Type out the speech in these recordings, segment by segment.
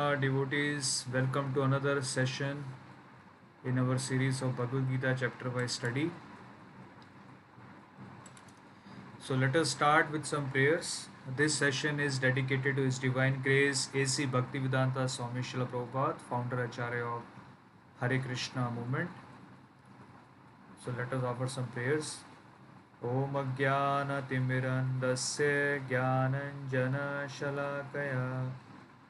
Uh, devotees, welcome to another session in our series of Bhagavad Gita chapter wise study. So, let us start with some prayers. This session is dedicated to His Divine Grace A.C. Bhaktivedanta Swami Srila Prabhupada, founder Acharya of Hare Krishna movement. So, let us offer some prayers. ॐ अज्ञानतिमिरन्दस्य ज्ञानञ्जनशलाकया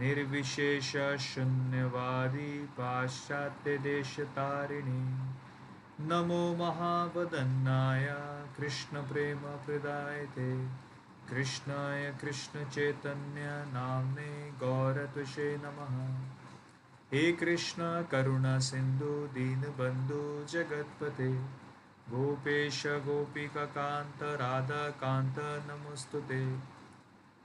निर्विशेषशून्यवादी पाश्चात्यदेशतारिणे नमो महावदन्नाय कृष्णप्रेमप्रदायते कृष्णाय कृष्णचैतन्य नाम्ने गौरतुषे नमः हे कृष्ण करुणसिन्धु दीनबन्धु जगत्पते गोपेश गोपिकान्त राधाकान्त नमोऽस्तुते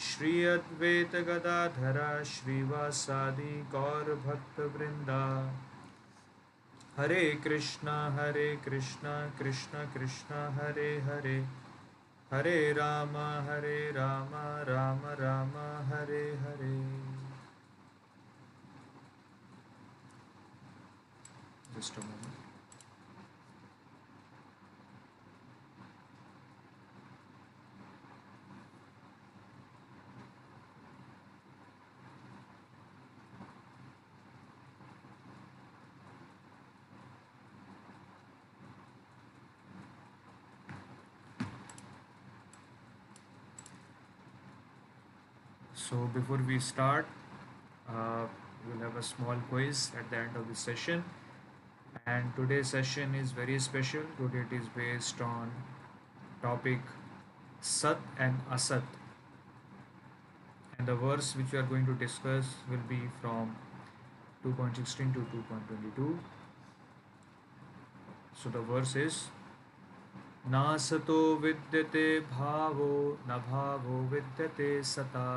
श्री अद्वैत गदाधरा श्रीवासादि गौरभक्तवृन्दा हरे कृष्ण हरे कृष्ण कृष्ण कृष्ण हरे हरे हरे राम हरे Ram Ram Ram Hare Hare Just a moment. So before we start, uh, we'll have a small quiz at the end of the session. And today's session is very special. Today it is based on topic Sat and Asat. And the verse which we are going to discuss will be from 2.16 to 2.22. So the verse is नासतो विद्यते भावो न भावो विद्यते सता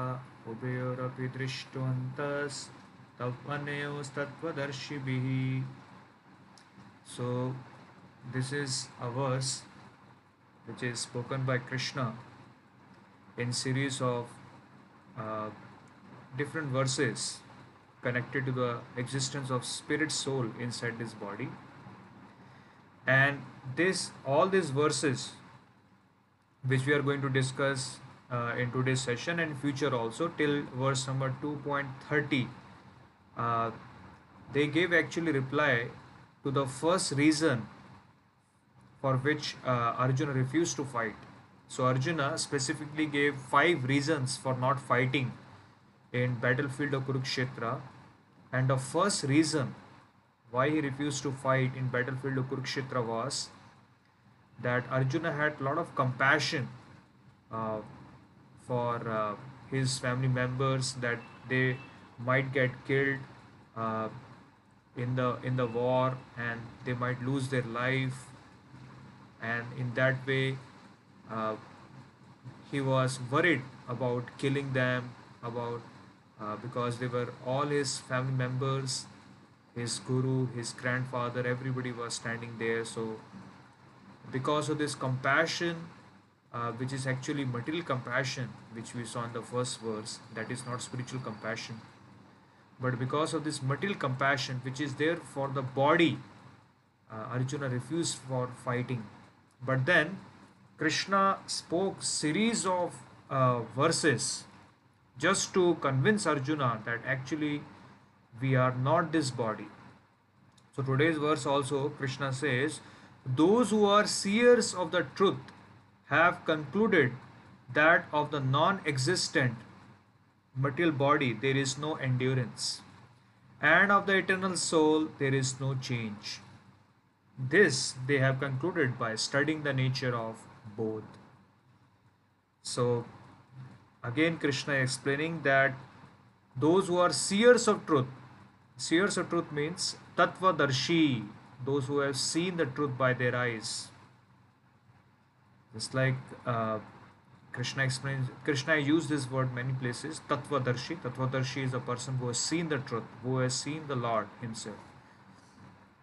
उभयोरपि दृष्टवन्तस्तत्त्वनेयोस्तत्त्वदर्शिभिः So this is a verse which is spoken by Krishna in series of uh, different verses connected to the existence of spirit soul inside this body and this all these verses which we are going to discuss uh, in today's session and future also till verse number 2.30 uh, they gave actually reply to the first reason for which uh, arjuna refused to fight. So arjuna specifically gave five reasons for not fighting in battlefield of kurukshetra. And the first reason why he refused to fight in battlefield of Kurukshetra was that Arjuna had a lot of compassion uh, for uh, his family members that they might get killed uh, in the in the war and they might lose their life and in that way uh, he was worried about killing them about uh, because they were all his family members his guru, his grandfather, everybody was standing there. So, because of this compassion, uh, which is actually material compassion, which we saw in the first verse, that is not spiritual compassion, but because of this material compassion, which is there for the body, uh, Arjuna refused for fighting. But then Krishna spoke series of uh, verses just to convince Arjuna that actually we are not this body. So today's verse also Krishna says, those who are seers of the truth have concluded that of the non existent material body there is no endurance, and of the eternal soul there is no change. This they have concluded by studying the nature of both. So, again, Krishna explaining that those who are seers of truth, seers of truth means tattva darshi, those who have seen the truth by their eyes. Just like uh, Krishna explains, Krishna used this word many places. Tattvadarshi. Tattvadarshi is a person who has seen the truth, who has seen the Lord Himself.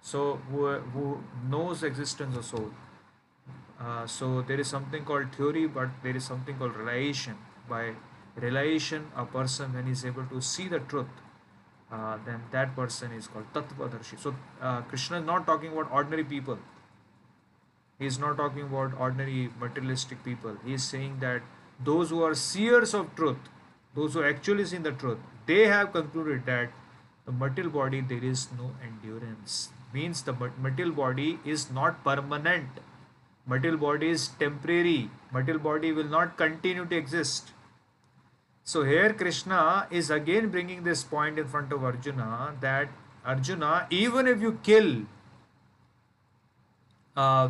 So who, who knows existence of soul. Uh, so there is something called theory, but there is something called realization. By realization, a person when he is able to see the truth, uh, then that person is called Tattvadarshi. So uh, Krishna is not talking about ordinary people he is not talking about ordinary materialistic people. He is saying that those who are seers of truth, those who actually see the truth, they have concluded that the material body there is no endurance. Means the material body is not permanent. Material body is temporary. Material body will not continue to exist. So here Krishna is again bringing this point in front of Arjuna that Arjuna, even if you kill uh,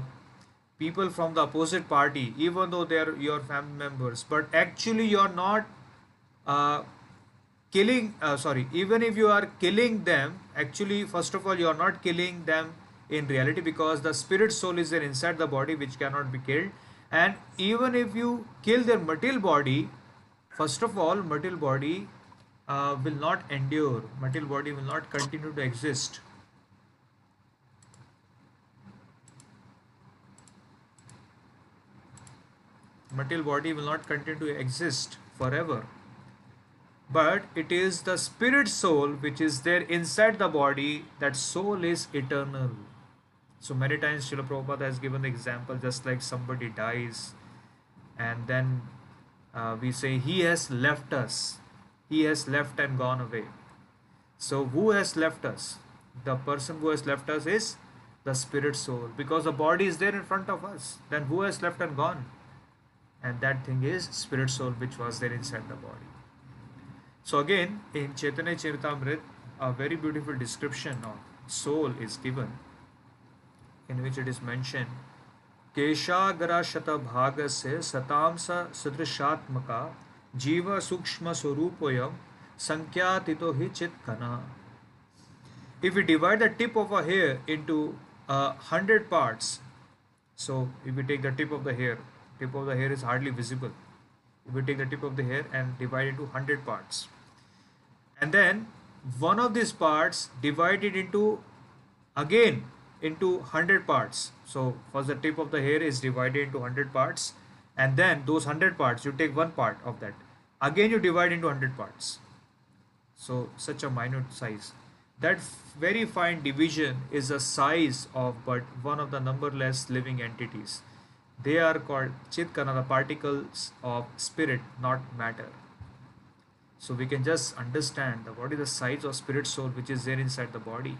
people from the opposite party, even though they are your family members, but actually you are not uh, killing, uh, sorry, even if you are killing them, actually, first of all, you are not killing them in reality because the spirit soul is there inside the body which cannot be killed. And even if you kill their material body, first of all, material body uh, will not endure, material body will not continue to exist material body will not continue to exist forever. But it is the spirit soul which is there inside the body, that soul is eternal. So many times Srila Prabhupada has given the example just like somebody dies and then uh, we say he has left us. He has left and gone away. So who has left us? The person who has left us is the spirit soul because the body is there in front of us. Then who has left and gone? and that thing is spirit soul which was there inside the body. So again in Chaitanya Charitamrit a very beautiful description of soul is given in which it is mentioned केशाग्रा शतभाग से सतांस सदृशात्मका जीव सूक्ष्म स्वरूपोयम संख्यातितो hi chit kana. If we divide the tip of a hair into a uh, hundred parts, so if we take the tip of the hair tip of the hair is hardly visible. If we take the tip of the hair and divide it into 100 parts. And then one of these parts divided into again into 100 parts. So first the tip of the hair is divided into 100 parts and then those 100 parts you take one part of that. Again you divide into 100 parts. So such a minute size. That very fine division is the size of but one of the numberless living entities they are called chitkana, the particles of spirit, not matter. So we can just understand what is the size of spirit soul which is there inside the body.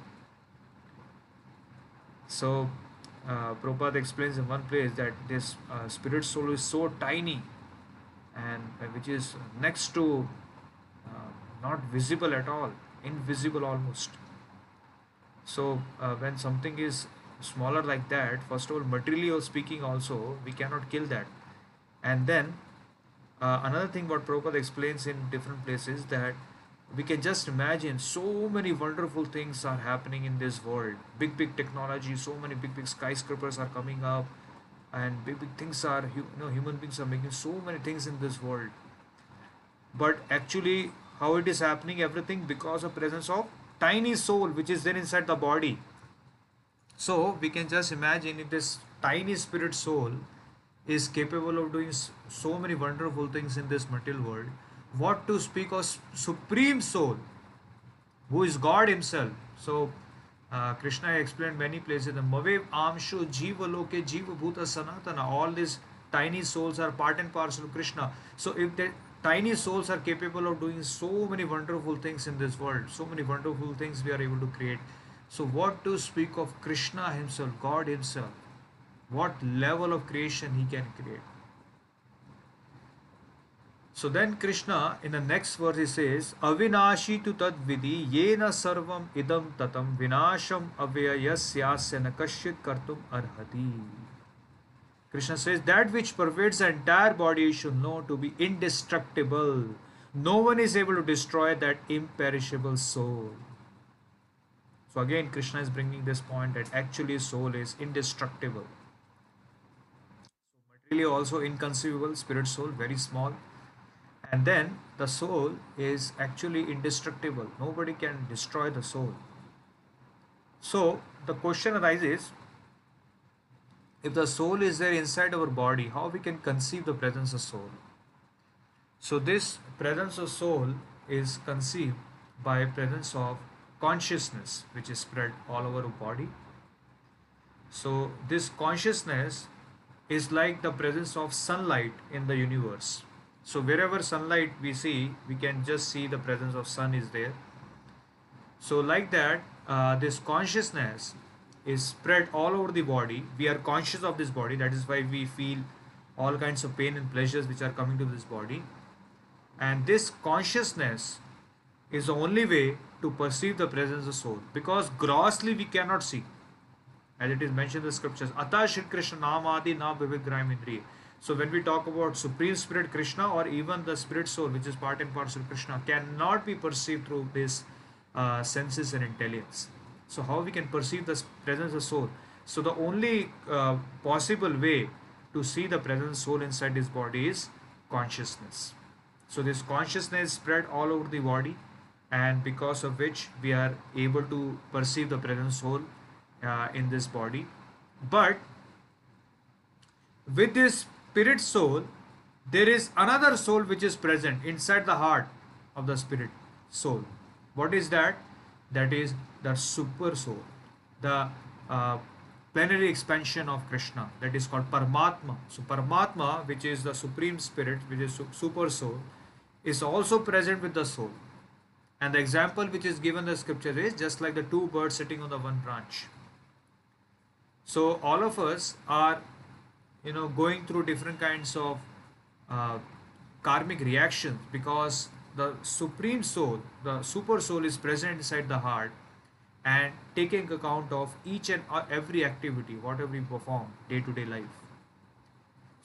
So uh, Prabhupada explains in one place that this uh, spirit soul is so tiny and uh, which is next to uh, not visible at all, invisible almost. So uh, when something is smaller like that first of all materially speaking also we cannot kill that. And then uh, another thing what Prabhupada explains in different places that we can just imagine so many wonderful things are happening in this world. Big big technology so many big big skyscrapers are coming up and big big things are you know human beings are making so many things in this world. But actually how it is happening everything because of presence of tiny soul which is there inside the body so we can just imagine if this tiny spirit soul is capable of doing so many wonderful things in this material world, what to speak of supreme soul, who is God Himself. So uh, Krishna explained many places the Mavev Amshu Jiva Loke Jiva Bhuta Sanatana. All these tiny souls are part and parcel of Krishna. So if the tiny souls are capable of doing so many wonderful things in this world, so many wonderful things we are able to create so, what to speak of Krishna himself, God himself? What level of creation he can create? So then Krishna in the next verse he says, Avinashi tu tad yena sarvam idam tatam vinasham avyayasya nakashit kartum arhati. Krishna says that which pervades the entire body you should know to be indestructible. No one is able to destroy that imperishable soul. So again Krishna is bringing this point that actually soul is indestructible. So materially also inconceivable, spirit soul very small. And then the soul is actually indestructible. Nobody can destroy the soul. So the question arises if the soul is there inside our body how we can conceive the presence of soul? So this presence of soul is conceived by presence of consciousness which is spread all over the body. So this consciousness is like the presence of sunlight in the universe. So wherever sunlight we see we can just see the presence of sun is there. So like that uh, this consciousness is spread all over the body. We are conscious of this body. That is why we feel all kinds of pain and pleasures which are coming to this body. And this consciousness is the only way to perceive the presence of soul because grossly we cannot see as it is mentioned in the scriptures ata shri krishna namadi na vivigraham indriya so when we talk about Supreme Spirit Krishna or even the Spirit Soul, which is part and parcel of Krishna, cannot be perceived through this uh, senses and intelligence. So how we can perceive the presence of soul? So the only uh, possible way to see the presence soul inside this body is consciousness. So this consciousness spread all over the body and because of which we are able to perceive the presence of soul uh, in this body. But with this spirit soul, there is another soul which is present inside the heart of the spirit soul. What is that? That is the super soul, the uh, plenary expansion of Krishna. That is called Paramatma. So Paramatma, which is the supreme spirit, which is super soul, is also present with the soul. And the example which is given the scripture is just like the two birds sitting on the one branch. So all of us are you know going through different kinds of uh, karmic reactions because the supreme soul the super soul is present inside the heart and taking account of each and every activity whatever we perform day to day life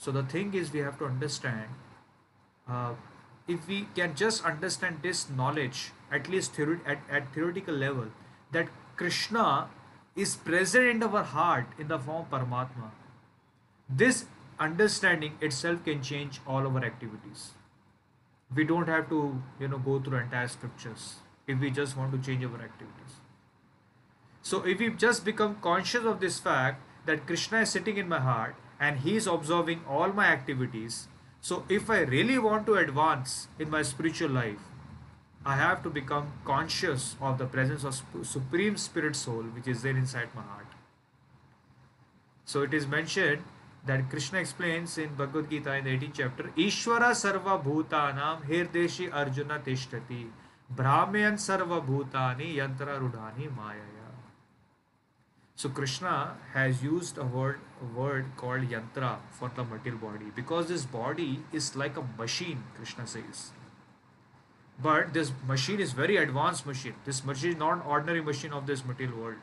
so the thing is we have to understand uh, if we can just understand this knowledge at least at, at theoretical level that krishna is present in our heart in the form of paramatma. This understanding itself can change all our activities. We don't have to you know go through entire scriptures if we just want to change our activities. So if we just become conscious of this fact that krishna is sitting in my heart and he is observing all my activities so if i really want to advance in my spiritual life i have to become conscious of the presence of supreme spirit soul which is there inside my heart so it is mentioned that Krishna explains in Bhagavad Gita in the 18th chapter, Ishvara sarva bhutanam hirdeshi arjuna tishtati brahmayan sarva bhutani yantra rudhani mayaya. So Krishna has used a word, a word called yantra for the material body because this body is like a machine, Krishna says. But this machine is very advanced machine. This machine is not an ordinary machine of this material world.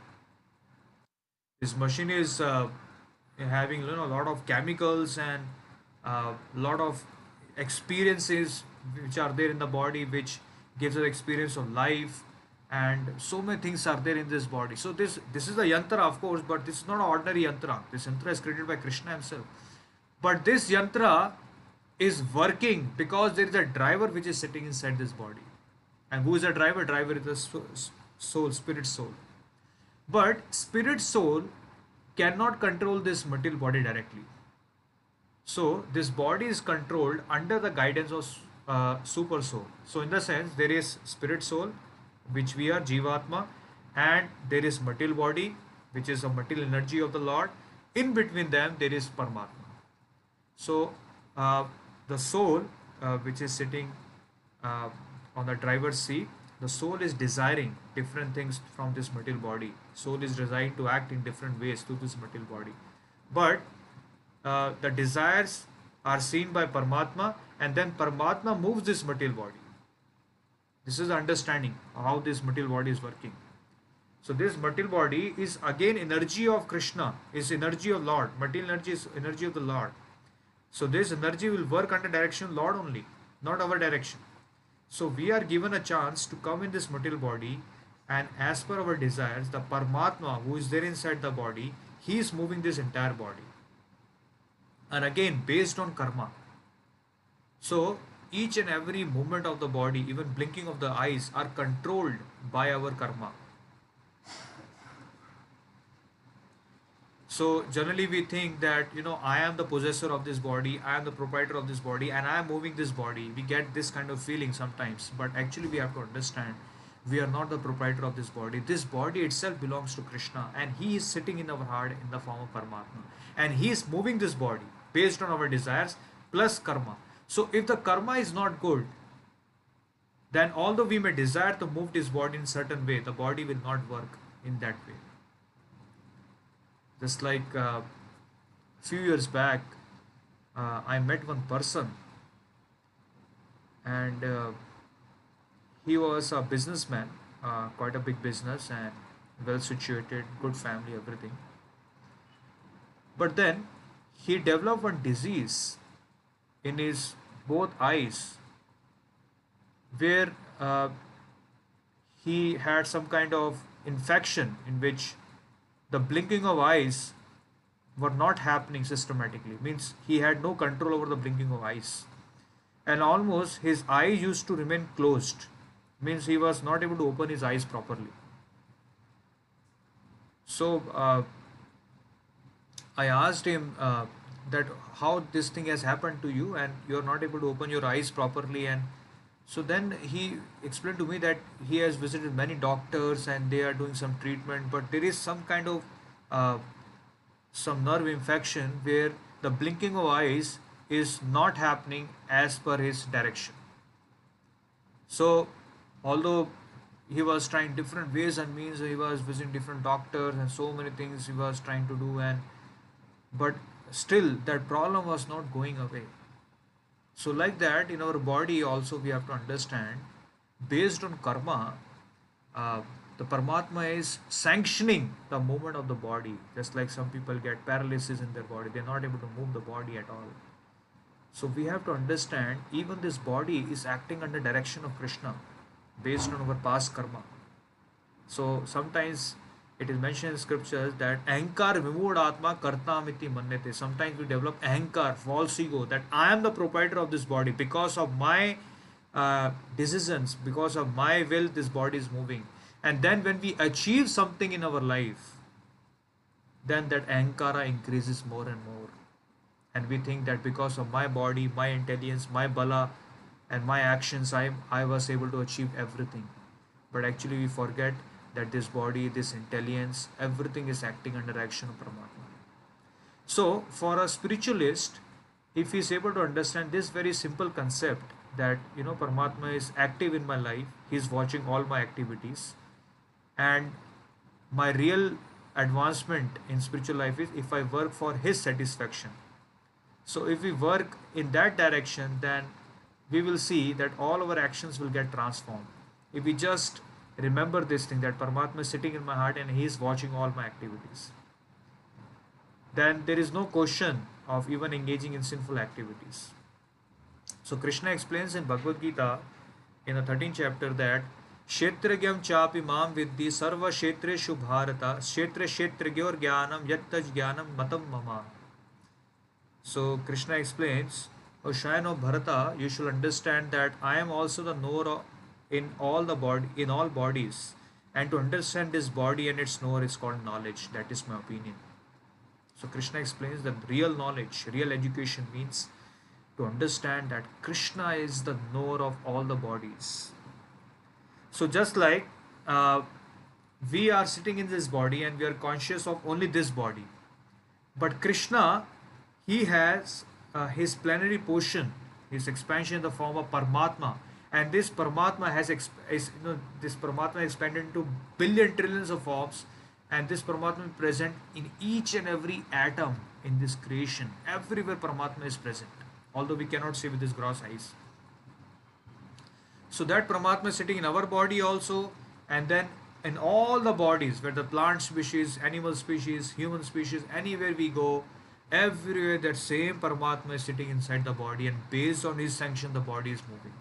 This machine is uh, having you know a lot of chemicals and a uh, lot of experiences which are there in the body which gives us experience of life and so many things are there in this body so this this is the yantra of course but this is not an ordinary yantra this yantra is created by krishna himself but this yantra is working because there is a driver which is sitting inside this body and who is the driver driver is the soul spirit soul but spirit soul cannot control this material body directly. So this body is controlled under the guidance of uh, super soul. So in the sense there is spirit soul which we are Jivatma and there is material body which is a material energy of the Lord. In between them there is Paramatma. So uh, the soul uh, which is sitting uh, on the driver's seat the soul is desiring different things from this material body soul is designed to act in different ways to this material body but uh, the desires are seen by Paramatma and then Paramatma moves this material body. This is understanding how this material body is working. So this material body is again energy of Krishna, is energy of Lord. Material energy is energy of the Lord. So this energy will work under direction Lord only, not our direction. So we are given a chance to come in this material body and as per our desires, the Paramatma who is there inside the body, he is moving this entire body. And again, based on karma. So each and every movement of the body, even blinking of the eyes, are controlled by our karma. So generally we think that you know I am the possessor of this body, I am the proprietor of this body, and I am moving this body. We get this kind of feeling sometimes, but actually we have to understand we are not the proprietor of this body. This body itself belongs to Krishna, and He is sitting in our heart in the form of Paramatma, and He is moving this body based on our desires plus karma. So if the karma is not good, then although we may desire to move this body in certain way, the body will not work in that way. Just like a uh, few years back, uh, I met one person and uh, he was a businessman, uh, quite a big business and well situated, good family, everything. But then he developed one disease in his both eyes where uh, he had some kind of infection in which the blinking of eyes were not happening systematically. Means he had no control over the blinking of eyes. And almost his eyes used to remain closed. Means he was not able to open his eyes properly. So uh, i asked him uh, that how this thing has happened to you and you're not able to open your eyes properly and so then he explained to me that he has visited many doctors and they are doing some treatment, but there is some kind of uh, some nerve infection where the blinking of eyes is not happening as per his direction. So although he was trying different ways and means, he was visiting different doctors and so many things he was trying to do and but still that problem was not going away so like that in our body also we have to understand based on karma, uh, the Paramatma is sanctioning the movement of the body. Just like some people get paralysis in their body, they're not able to move the body at all. So we have to understand even this body is acting under direction of Krishna based on our past karma. So sometimes it is mentioned in scriptures that ahankar vimud atma kartamiti manyate. Sometimes we develop ahankar, false ego, that I am the proprietor of this body because of my uh, decisions, because of my will, this body is moving. And then when we achieve something in our life, then that ahankara increases more and more. And we think that because of my body, my intelligence, my bala, and my actions, I, I was able to achieve everything. But actually, we forget that this body, this intelligence, everything is acting under action of Paramatma. So, for a spiritualist, if he is able to understand this very simple concept that you know Paramatma is active in my life, he is watching all my activities, and my real advancement in spiritual life is if I work for his satisfaction. So, if we work in that direction, then we will see that all our actions will get transformed. If we just remember this thing that Paramatma is sitting in my heart and he is watching all my activities. Then there is no question of even engaging in sinful activities. So Krishna explains in Bhagavad Gita in the 13th chapter that क्षेत्रज्ञम चापि माम विद्धि सर्व क्षेत्रेषु भारत क्षेत्र क्षेत्रज्ञोर ज्ञानम यत्तज ज्ञानम matam mama. So Krishna explains, O Shrine of Bharata, you should understand that I am also the knower in all the body in all bodies and to understand this body and its knower is called knowledge. That is my opinion. So krishna explains that real knowledge real education means to understand that krishna is the knower of all the bodies. So just like uh, we are sitting in this body and we are conscious of only this body. But krishna he has uh, his plenary portion his expansion in the form of paramatma and this Paramatma has is, you know this Paramatma expanded into billion trillions of forms and this Paramatma is present in each and every atom in this creation. Everywhere Paramatma is present. Although we cannot see with this gross eyes. So that Paramatma is sitting in our body also, and then in all the bodies, where the plant species, animal species, human species, anywhere we go, everywhere that same Paramatma is sitting inside the body, and based on his sanction, the body is moving.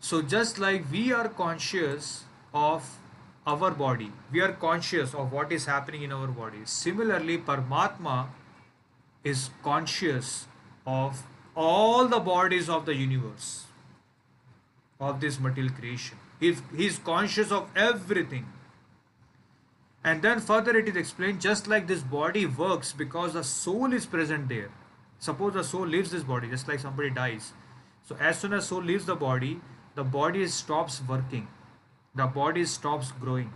So just like we are conscious of our body, we are conscious of what is happening in our body. Similarly, Paramatma is conscious of all the bodies of the universe, of this material creation. He is conscious of everything. And then further it is explained just like this body works because the soul is present there. Suppose the soul leaves this body, just like somebody dies. So as soon as soul leaves the body, the body stops working. The body stops growing.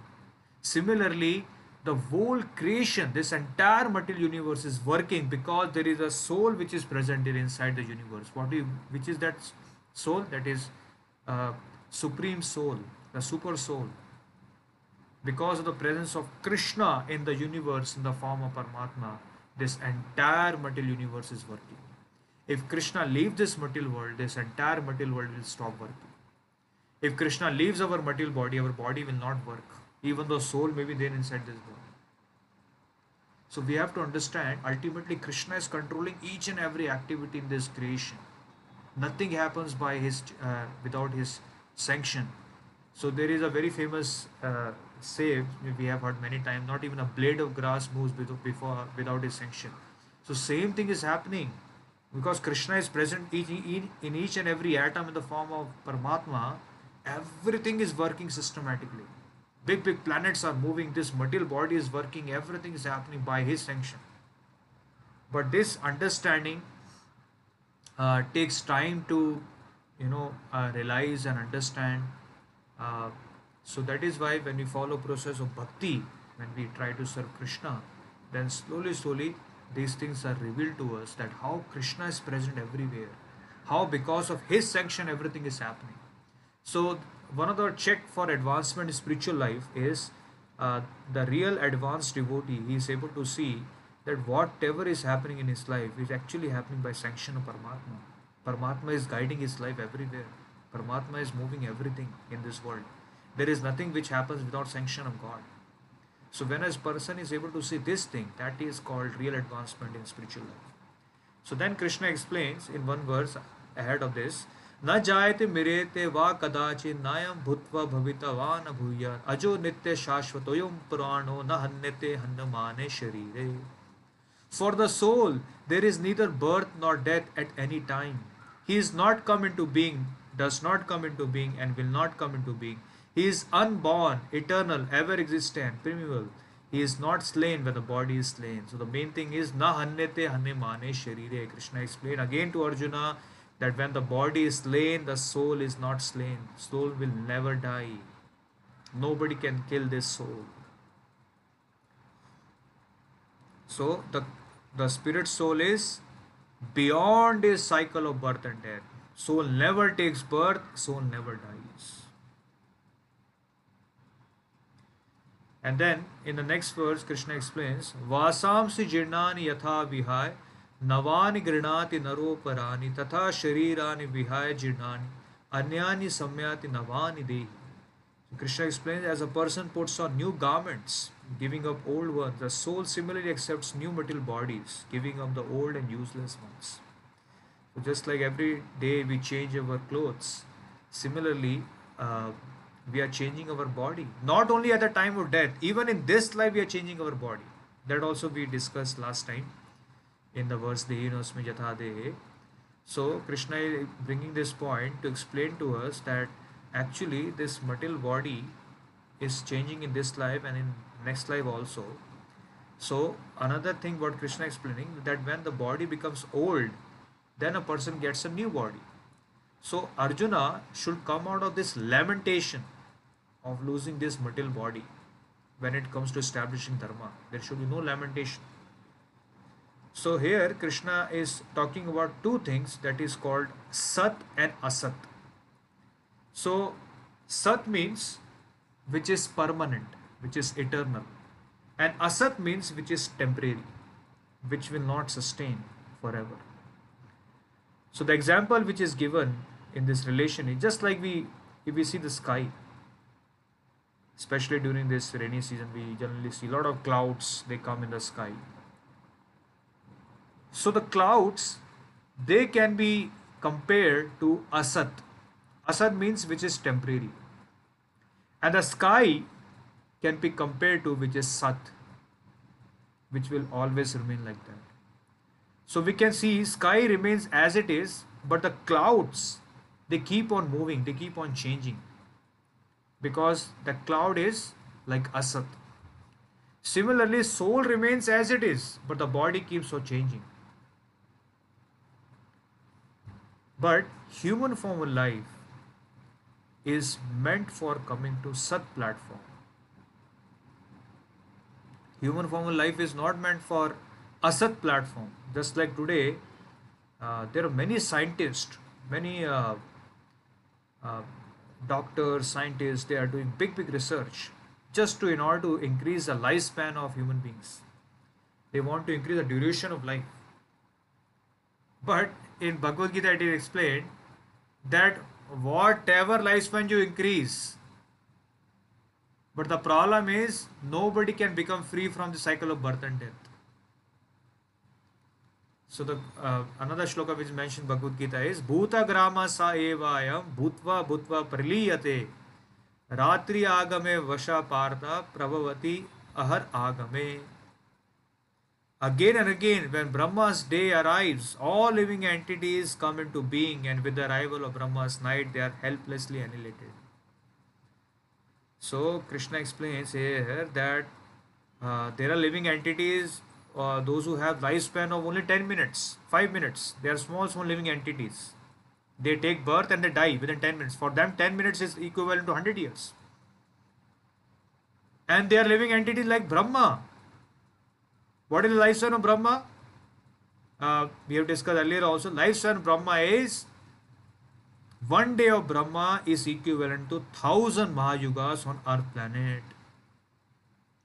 Similarly, the whole creation, this entire material universe is working because there is a soul which is present inside the universe. What do you, which is that soul? That is uh, supreme soul, the super soul. Because of the presence of Krishna in the universe in the form of Paramatma, this entire material universe is working. If Krishna leaves this material world, this entire material world will stop working. If Krishna leaves our material body, our body will not work, even though soul may be there inside this body. So we have to understand ultimately Krishna is controlling each and every activity in this creation. Nothing happens by his uh, without his sanction. So there is a very famous uh, say we have heard many times. Not even a blade of grass moves before without his sanction. So same thing is happening because Krishna is present in each and every atom in the form of Paramatma. Everything is working systematically. Big big planets are moving. This material body is working. Everything is happening by his sanction. But this understanding uh, takes time to you know uh, realize and understand uh, so that is why when we follow process of bhakti when we try to serve krishna then slowly slowly these things are revealed to us that how krishna is present everywhere how because of his sanction everything is happening so one of the check for advancement in spiritual life is uh, the real advanced devotee he is able to see that whatever is happening in his life is actually happening by sanction of paramatma Paramatma is guiding his life everywhere. Paramatma is moving everything in this world. There is nothing which happens without sanction of God. So when a person is able to see this thing, that is called real advancement in spiritual life. So then Krishna explains in one verse ahead of this, न जायते मिरेते वा कदाचि नायम भूत्वा भवितवान भूया अजो नित्य शाश्वतोयम पुराणो न हन्यते हन्नमाने शरीरे For the soul, there is neither birth nor death at any time. He is not come into being, does not come into being, and will not come into being. He is unborn, eternal, ever existent, primeval. He is not slain when the body is slain. So the main thing is na hannete hanne mane sharire. Krishna explained again to Arjuna that when the body is slain, the soul is not slain. Soul will never die. Nobody can kill this soul. So the the spirit soul is beyond a cycle of birth and death. Soul never takes birth, soul never dies. And then in the next verse, Krishna explains, Vasamsi jirnani yatha vihai, naroparani, tatha sharirani vihai jirnani, anyani samyati navani dehi. Krishna explains, as a person puts on new garments, giving up old ones. The soul similarly accepts new material bodies, giving up the old and useless ones. Just like every day we change our clothes, similarly uh, we are changing our body. Not only at the time of death, even in this life we are changing our body. That also we discussed last time in the verse Dehinosmi Jathadehe. So Krishna is bringing this point to explain to us that actually this material body is changing in this life and in next life also. So another thing what krishna is explaining that when the body becomes old then a person gets a new body. So arjuna should come out of this lamentation of losing this material body when it comes to establishing dharma. There should be no lamentation so here krishna is talking about two things that is called sat and asat so sat means which is permanent which is eternal. And asat means which is temporary, which will not sustain forever. So the example which is given in this relation is just like we if we see the sky especially during this rainy season we generally see a lot of clouds they come in the sky so the clouds they can be compared to asat asat means which is temporary. And the sky can be compared to which is sat which will always remain like that. So we can see sky remains as it is but the clouds they keep on moving they keep on changing. Because the cloud is like asat similarly soul remains as it is but the body keeps on changing but human form of life is meant for coming to sat platform. Human form of life is not meant for asat platform. Just like today uh, there are many scientists many uh, uh, doctors scientists they are doing big big research just to in order to increase the lifespan of human beings. They want to increase the duration of life. But in bhagavad gita it is explained that whatever lifespan you increase but the problem is nobody can become free from the cycle of birth and death so the uh, another shloka which is mentioned Bhagavad Gita is Bhuta Grama Sa Evayam Bhutva Bhutva Priliyate Ratri Agame Vasha Partha Prabhavati Ahar Agame Again and again, when Brahma's day arrives, all living entities come into being, and with the arrival of Brahma's night, they are helplessly annihilated. So, Krishna explains here that uh, there are living entities uh, those who have lifespan of only 10 minutes 5 minutes. They are small small living entities. They take birth and they die within 10 minutes. For them 10 minutes is equivalent to 100 years. And they are living entities like brahma what is the lifespan of brahma uh, we have discussed earlier also lifespan of brahma is one day of brahma is equivalent to thousand mahayugas on earth planet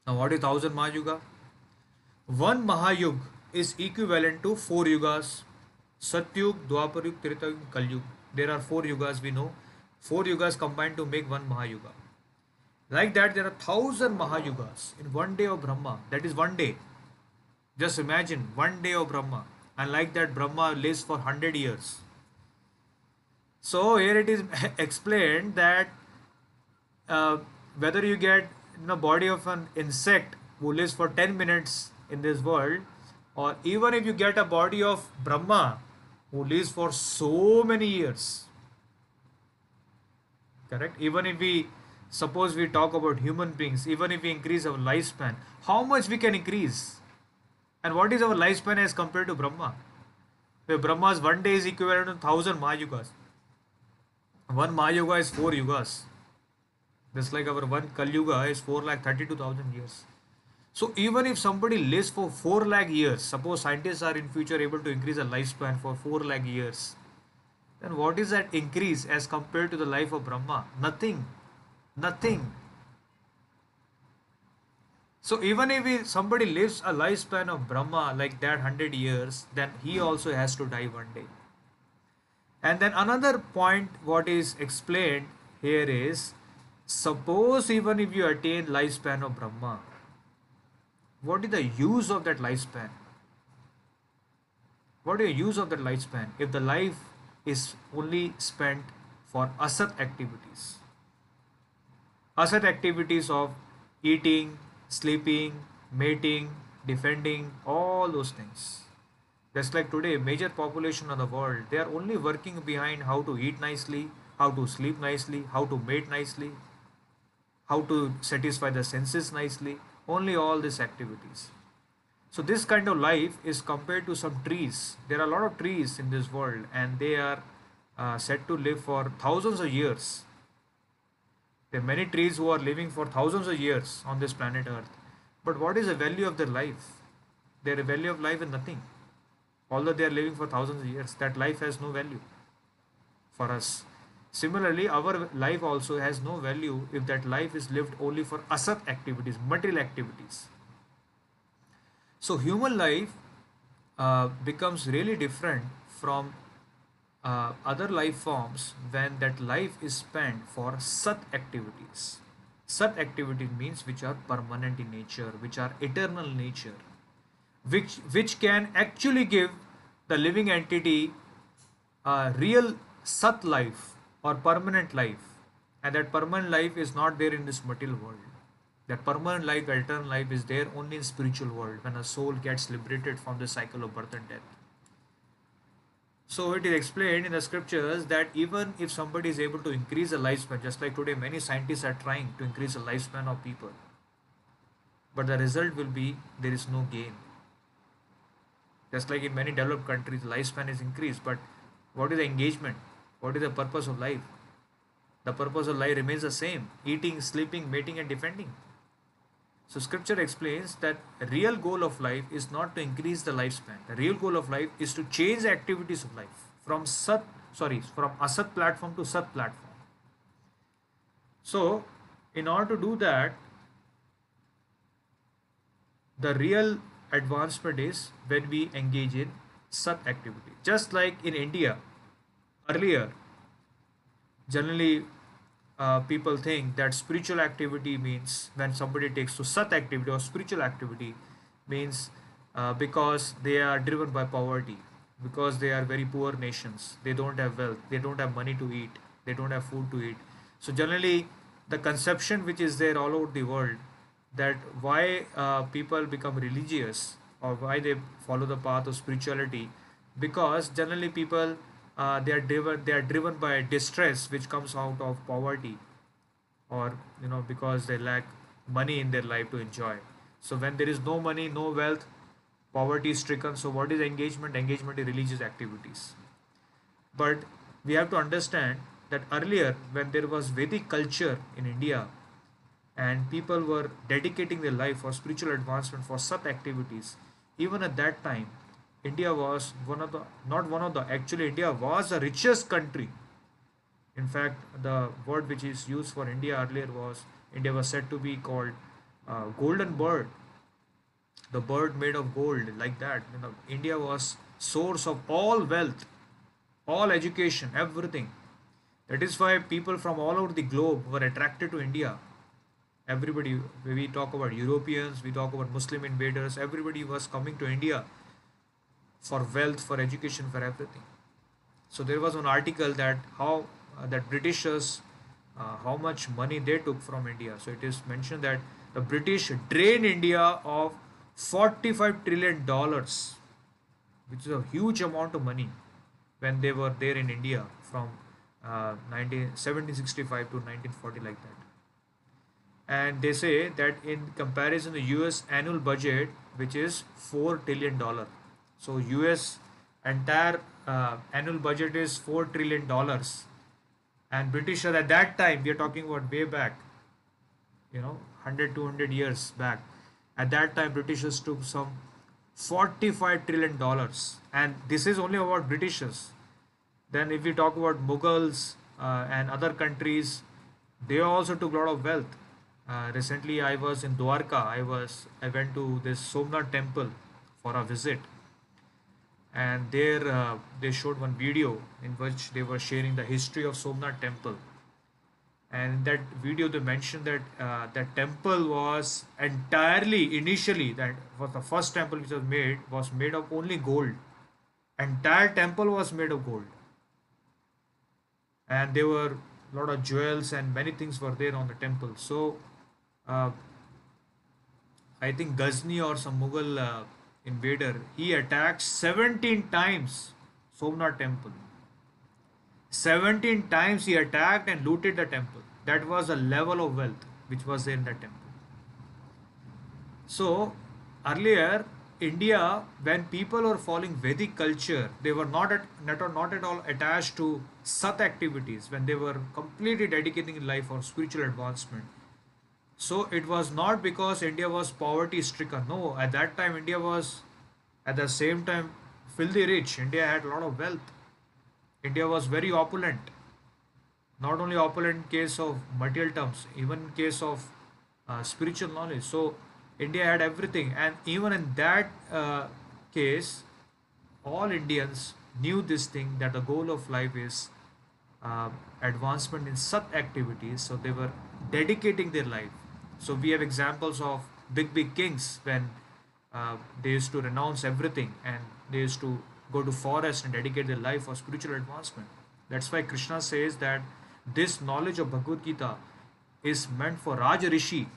now what is thousand mahayuga one Mahayug is equivalent to four yugas Satyug, Dwapar Yug, Treta Yug, Kalyug. There are four yugas we know. Four yugas combined to make one Mahayuga. Like that, there are thousand Mahayugas in one day of Brahma. That is one day. Just imagine one day of Brahma. And like that, Brahma lives for 100 years. So here it is explained that uh, whether you get in the body of an insect who lives for 10 minutes in this world or even if you get a body of Brahma who lives for so many years correct even if we suppose we talk about human beings even if we increase our lifespan how much we can increase and what is our lifespan as compared to Brahma where Brahma's one day is equivalent to thousand Mahayugas one Mahayuga is four yugas just like our one Kali Yuga is four lakh thirty two thousand years so even if somebody lives for 4 lakh years, suppose scientists are in future able to increase the lifespan for 4 lakh years, then what is that increase as compared to the life of Brahma? Nothing. Nothing. So even if somebody lives a lifespan of Brahma like that 100 years, then he also has to die one day. And then another point what is explained here is, suppose even if you attain lifespan of Brahma, what is the use of that lifespan? What is the use of that lifespan if the life is only spent for asat activities? Asat activities of eating, sleeping, mating, defending, all those things. Just like today, major population of the world, they are only working behind how to eat nicely, how to sleep nicely, how to mate nicely, how to satisfy the senses nicely, only all these activities. So this kind of life is compared to some trees. There are a lot of trees in this world and they are uh, said to live for thousands of years. There are many trees who are living for thousands of years on this planet Earth. But what is the value of their life? Their value of life is nothing. Although they are living for thousands of years, that life has no value for us. Similarly, our life also has no value if that life is lived only for asat activities, material activities. So, human life uh, becomes really different from uh, other life forms when that life is spent for sat activities. Sat activity means which are permanent in nature, which are eternal nature, which which can actually give the living entity a real sat life or permanent life, and that permanent life is not there in this material world. That permanent life, eternal life is there only in spiritual world when a soul gets liberated from the cycle of birth and death. So it is explained in the scriptures that even if somebody is able to increase the lifespan, just like today many scientists are trying to increase the lifespan of people, but the result will be there is no gain. Just like in many developed countries, lifespan is increased, but what is the engagement? What is the purpose of life? The purpose of life remains the same eating, sleeping, mating, and defending. So scripture explains that real goal of life is not to increase the lifespan. The real goal of life is to change the activities of life from sat sorry from asat platform to sat platform. So in order to do that, the real advancement is when we engage in sat activity. Just like in India, earlier, generally uh, people think that spiritual activity means when somebody takes to sat activity or spiritual activity means uh, because they are driven by poverty because they are very poor nations they don't have wealth they don't have money to eat they don't have food to eat. So generally the conception which is there all over the world that why uh, people become religious or why they follow the path of spirituality because generally people uh, they are driven they are driven by distress which comes out of poverty or you know because they lack money in their life to enjoy. So when there is no money no wealth poverty stricken. So what is engagement? Engagement is religious activities. But we have to understand that earlier when there was vedic culture in india and people were dedicating their life for spiritual advancement for such activities even at that time India was one of the not one of the actually India was the richest country. In fact, the word which is used for India earlier was India was said to be called uh, golden bird, the bird made of gold, like that. You know, India was source of all wealth, all education, everything. That is why people from all over the globe were attracted to India. Everybody, we talk about Europeans, we talk about Muslim invaders, everybody was coming to India for wealth, for education, for everything. So there was an article that how uh, that Britishers, uh, how much money they took from India. So it is mentioned that the British drained India of 45 trillion dollars, which is a huge amount of money when they were there in India from uh, 19, 1765 to 1940 like that. And they say that in comparison, the US annual budget, which is 4 trillion dollar so US entire uh, annual budget is four trillion dollars, and British at that time we are talking about way back, you know, 100 200 years back. At that time, Britishers took some 45 trillion dollars, and this is only about Britishers. Then, if we talk about Mughals uh, and other countries, they also took a lot of wealth. Uh, recently, I was in Dwarka. I was I went to this Somnath temple for a visit and there uh, they showed one video in which they were sharing the history of Somnath temple. And in that video they mentioned that uh, that temple was entirely initially that was the first temple which was made was made of only gold. Entire temple was made of gold. And there were a lot of jewels and many things were there on the temple. So uh, I think Ghazni or some Mughal uh, invader, he attacked 17 times Somnath temple. 17 times he attacked and looted the temple. That was the level of wealth which was in that temple. So earlier, India, when people were following Vedic culture, they were not at not, not at all attached to Sat activities when they were completely dedicating life for spiritual advancement so it was not because India was poverty stricken. No, at that time India was at the same time filthy rich. India had a lot of wealth. India was very opulent. Not only opulent in case of material terms, even in case of uh, spiritual knowledge. So India had everything, and even in that uh, case, all Indians knew this thing that the goal of life is uh, advancement in sat activities so they were dedicating their life so we have examples of big big kings when uh, they used to renounce everything and they used to go to forest and dedicate their life for spiritual advancement that's why krishna says that this knowledge of bhagavad gita is meant for raj rishi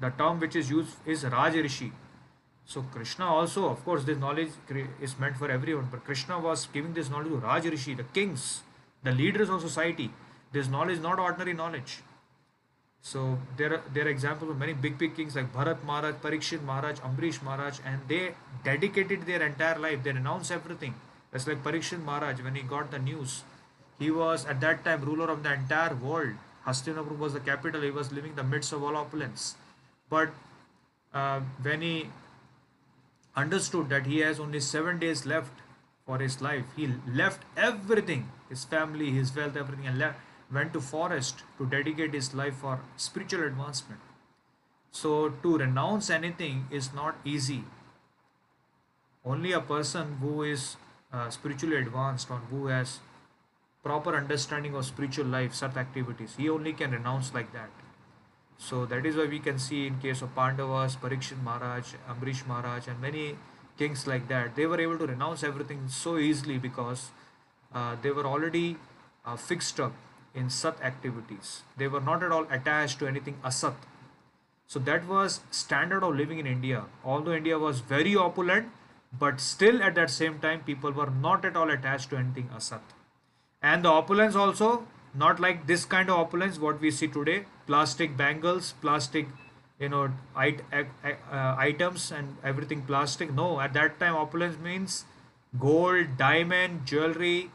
the term which is used is raj rishi so krishna also of course this knowledge is meant for everyone but krishna was giving this knowledge to raj rishi the kings the leaders of society. This knowledge is not ordinary knowledge. So there are there are examples of many big big kings like Bharat Maharaj, Parikshit Maharaj, Ambrish Maharaj, and they dedicated their entire life. They renounced everything. That's like Parikshit Maharaj when he got the news. He was at that time ruler of the entire world. Hastinapur was the capital. He was living in the midst of all opulence. But uh, when he understood that he has only seven days left for his life, he left everything his family, his wealth, everything, and left, went to forest to dedicate his life for spiritual advancement. So to renounce anything is not easy. Only a person who is uh, spiritually advanced or who has proper understanding of spiritual life, such activities, he only can renounce like that. So that is why we can see in case of Pandavas, Parikshit Maharaj, Ambrish Maharaj, and many kings like that, they were able to renounce everything so easily because uh, they were already uh, fixed up in sat activities. They were not at all attached to anything asat. So that was standard of living in India. Although India was very opulent, but still at that same time people were not at all attached to anything asat. And the opulence also not like this kind of opulence what we see today plastic bangles plastic you know it, uh, items and everything plastic no at that time opulence means gold diamond jewelry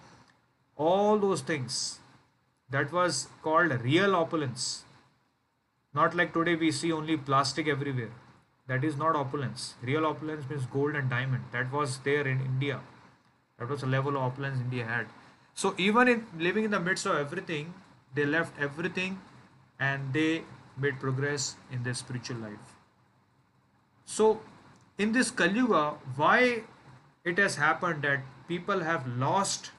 all those things that was called real opulence. Not like today we see only plastic everywhere. That is not opulence. Real opulence means gold and diamond. That was there in india. That was the level of opulence india had. So even in living in the midst of everything they left everything and they made progress in their spiritual life. So in this kali yuga why it has happened that people have lost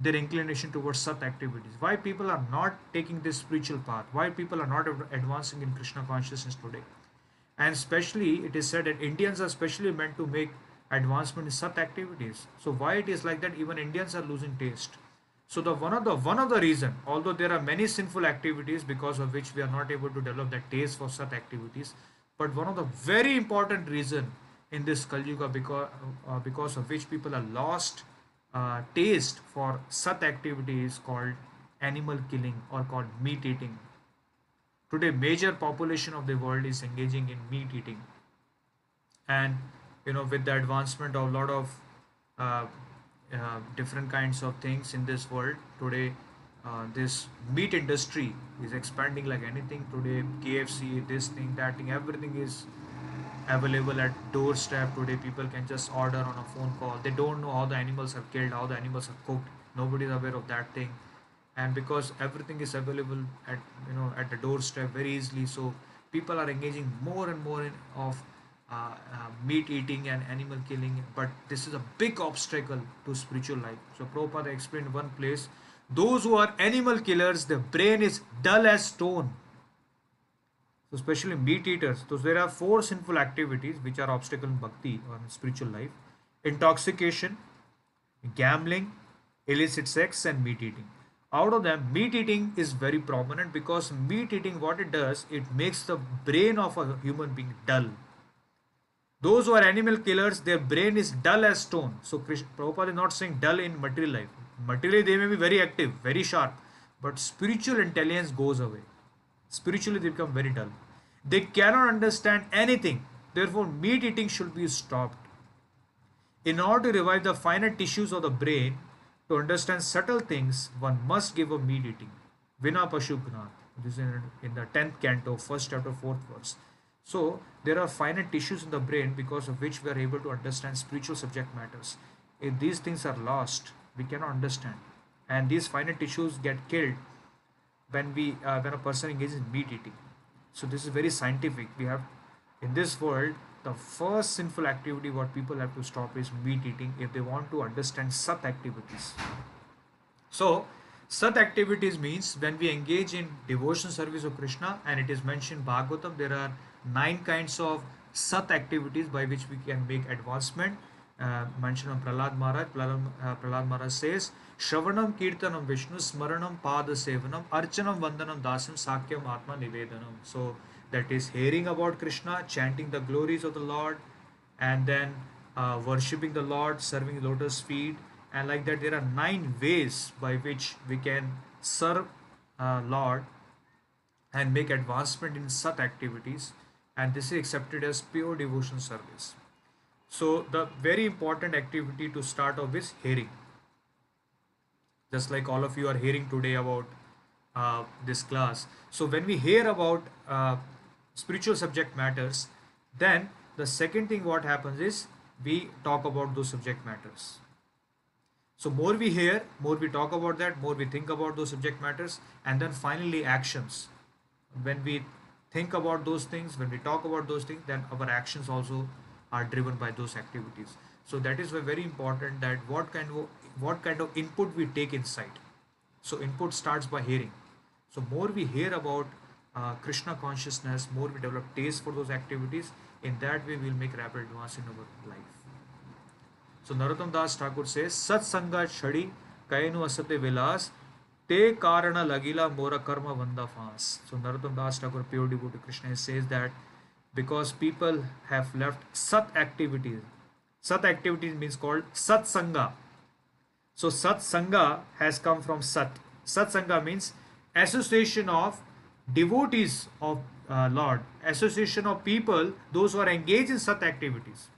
their inclination towards sat activities. Why people are not taking this spiritual path? Why people are not advancing in krishna consciousness today? And especially it is said that indians are specially meant to make advancement in sat activities. So why it is like that? Even indians are losing taste. So the one of the one of the reason although there are many sinful activities because of which we are not able to develop that taste for sat activities but one of the very important reason in this Kali Yuga because, uh, because of which people are lost uh, taste for such activity is called animal killing or called meat eating. Today, major population of the world is engaging in meat eating, and you know, with the advancement of a lot of uh, uh, different kinds of things in this world today, uh, this meat industry is expanding like anything. Today, KFC, this thing, that thing, everything is available at doorstep today people can just order on a phone call. They don't know how the animals are killed how the animals are cooked. Nobody is aware of that thing. And because everything is available at you know at the doorstep very easily so people are engaging more and more in of uh, uh, meat eating and animal killing. But this is a big obstacle to spiritual life. So Prabhupada explained one place those who are animal killers their brain is dull as stone so especially meat eaters. So there are four sinful activities which are obstacle in bhakti or in spiritual life. Intoxication, gambling, illicit sex and meat eating. Out of them, meat eating is very prominent because meat eating what it does, it makes the brain of a human being dull. Those who are animal killers, their brain is dull as stone. So Prabhupada is not saying dull in material life. Materially they may be very active, very sharp, but spiritual intelligence goes away spiritually they become very dull. They cannot understand anything. Therefore meat eating should be stopped. In order to revive the finer tissues of the brain to understand subtle things one must give up meat eating. Vina pashughnat this is in, the 10th canto first chapter fourth verse. So there are finer tissues in the brain because of which we are able to understand spiritual subject matters. If these things are lost we cannot understand. And these finer tissues get killed when we uh, when a person engages in meat eating so this is very scientific we have in this world the first sinful activity what people have to stop is meat eating if they want to understand sat activities. So, sat activities means when we engage in devotion service of Krishna, and it is mentioned Bhagavatam, there are nine kinds of sat activities by which we can make advancement. Uh, mentioned on Prahlad Maharaj, Prahlad, uh, Prahlad Maharaj says, Shravanam Kirtanam Vishnu, Smaranam Pada Sevanam, Archanam Vandanam Dasam, Sakyam Atma Nivedanam. So that is hearing about Krishna, chanting the glories of the Lord, and then uh, worshipping the Lord, serving lotus feet, and like that there are nine ways by which we can serve uh, Lord and make advancement in such activities, and this is accepted as pure devotion service. So the very important activity to start off is hearing. Just like all of you are hearing today about uh, this class. So when we hear about uh, spiritual subject matters, then the second thing what happens is we talk about those subject matters. So more we hear, more we talk about that, more we think about those subject matters, and then finally actions. When we think about those things, when we talk about those things, then our actions also are driven by those activities. So that is very important that what kind of what kind of input we take inside. So input starts by hearing. So more we hear about uh, krishna consciousness more we develop taste for those activities. In that way we'll make rapid advance in our life. So narottam das thakur says sat sanga chhadi kainu asate vilas te karana lagila mora karma vanda fas so narottam das thakur pure devotee krishna says that because people have left sat activities. Sat activities means called sat sangha. So sat sangha has come from sat. Sat sangha means association of devotees of uh, Lord, association of people, those who are engaged in sat activities.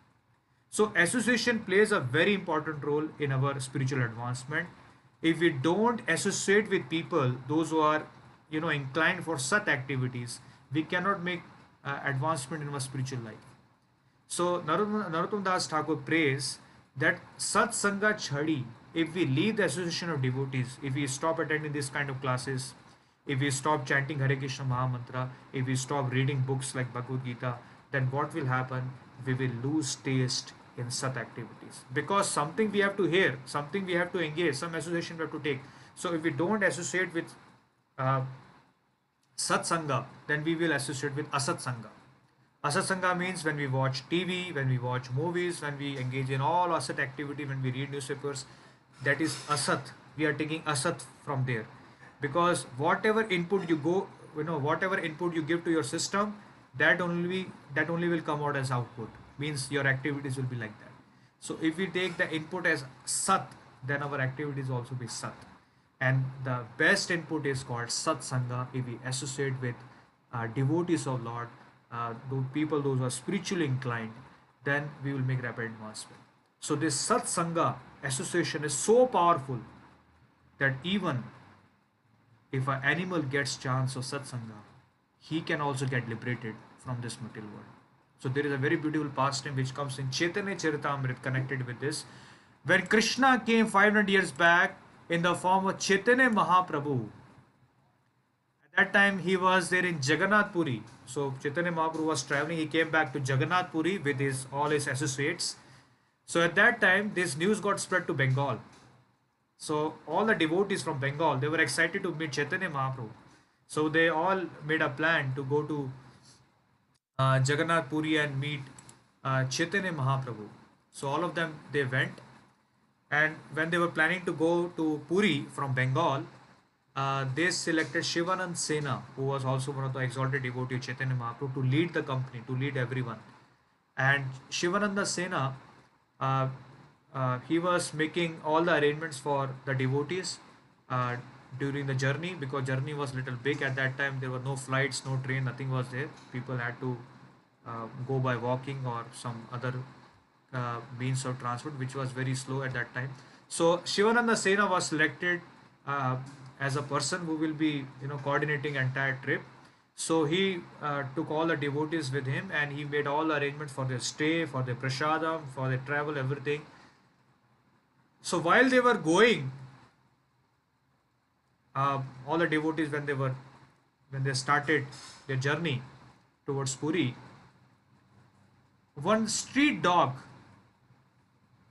So association plays a very important role in our spiritual advancement. If we don't associate with people, those who are, you know, inclined for sat activities, we cannot make uh, advancement in our spiritual life. So Narottam Das Thakur prays that Sat Sangha Chhadi, if we leave the association of devotees, if we stop attending this kind of classes, if we stop chanting Hare Krishna Mahamantra, if we stop reading books like Bhagavad Gita, then what will happen? We will lose taste in Sat activities. Because something we have to hear, something we have to engage, some association we have to take. So if we don't associate with uh, satsanga, then we will associate with asatsanga. Asatsanga means when we watch TV, when we watch movies, when we engage in all asat activity, when we read newspapers, that is asat. We are taking asat from there. Because whatever input you go, you know, whatever input you give to your system, that only that only will come out as output. Means your activities will be like that. So if we take the input as sat, then our activities also be sat and the best input is called satsanga if we associate with uh, devotees of lord uh, those people those who are spiritually inclined then we will make rapid advancement. So this satsanga association is so powerful that even if an animal gets chance of satsanga he can also get liberated from this material world. So there is a very beautiful pastime which comes in chaitanya charitamrita connected with this. When krishna came 500 years back in the form of Chaitanya Mahaprabhu. At that time, he was there in Jagannath Puri. So Chaitanya Mahaprabhu was traveling. He came back to Jagannath Puri with his all his associates. So at that time, this news got spread to Bengal. So all the devotees from Bengal, they were excited to meet Chaitanya Mahaprabhu. So they all made a plan to go to uh, Jagannath Puri and meet uh, Chaitanya Mahaprabhu. So all of them they went and when they were planning to go to Puri from Bengal, uh, they selected Shivanand Sena, who was also one of the exalted devotees of Chaitanya Mahaprabhu, to lead the company, to lead everyone. And Shivananda Sena, uh, uh, he was making all the arrangements for the devotees uh, during the journey because journey was little big at that time. There were no flights, no train, nothing was there. People had to uh, go by walking or some other uh, means of transport, which was very slow at that time. So Shivananda Sena was selected uh, as a person who will be, you know, coordinating entire trip. So he uh, took all the devotees with him, and he made all arrangements for their stay, for their prasadam, for their travel, everything. So while they were going, uh, all the devotees when they were when they started their journey towards Puri, one street dog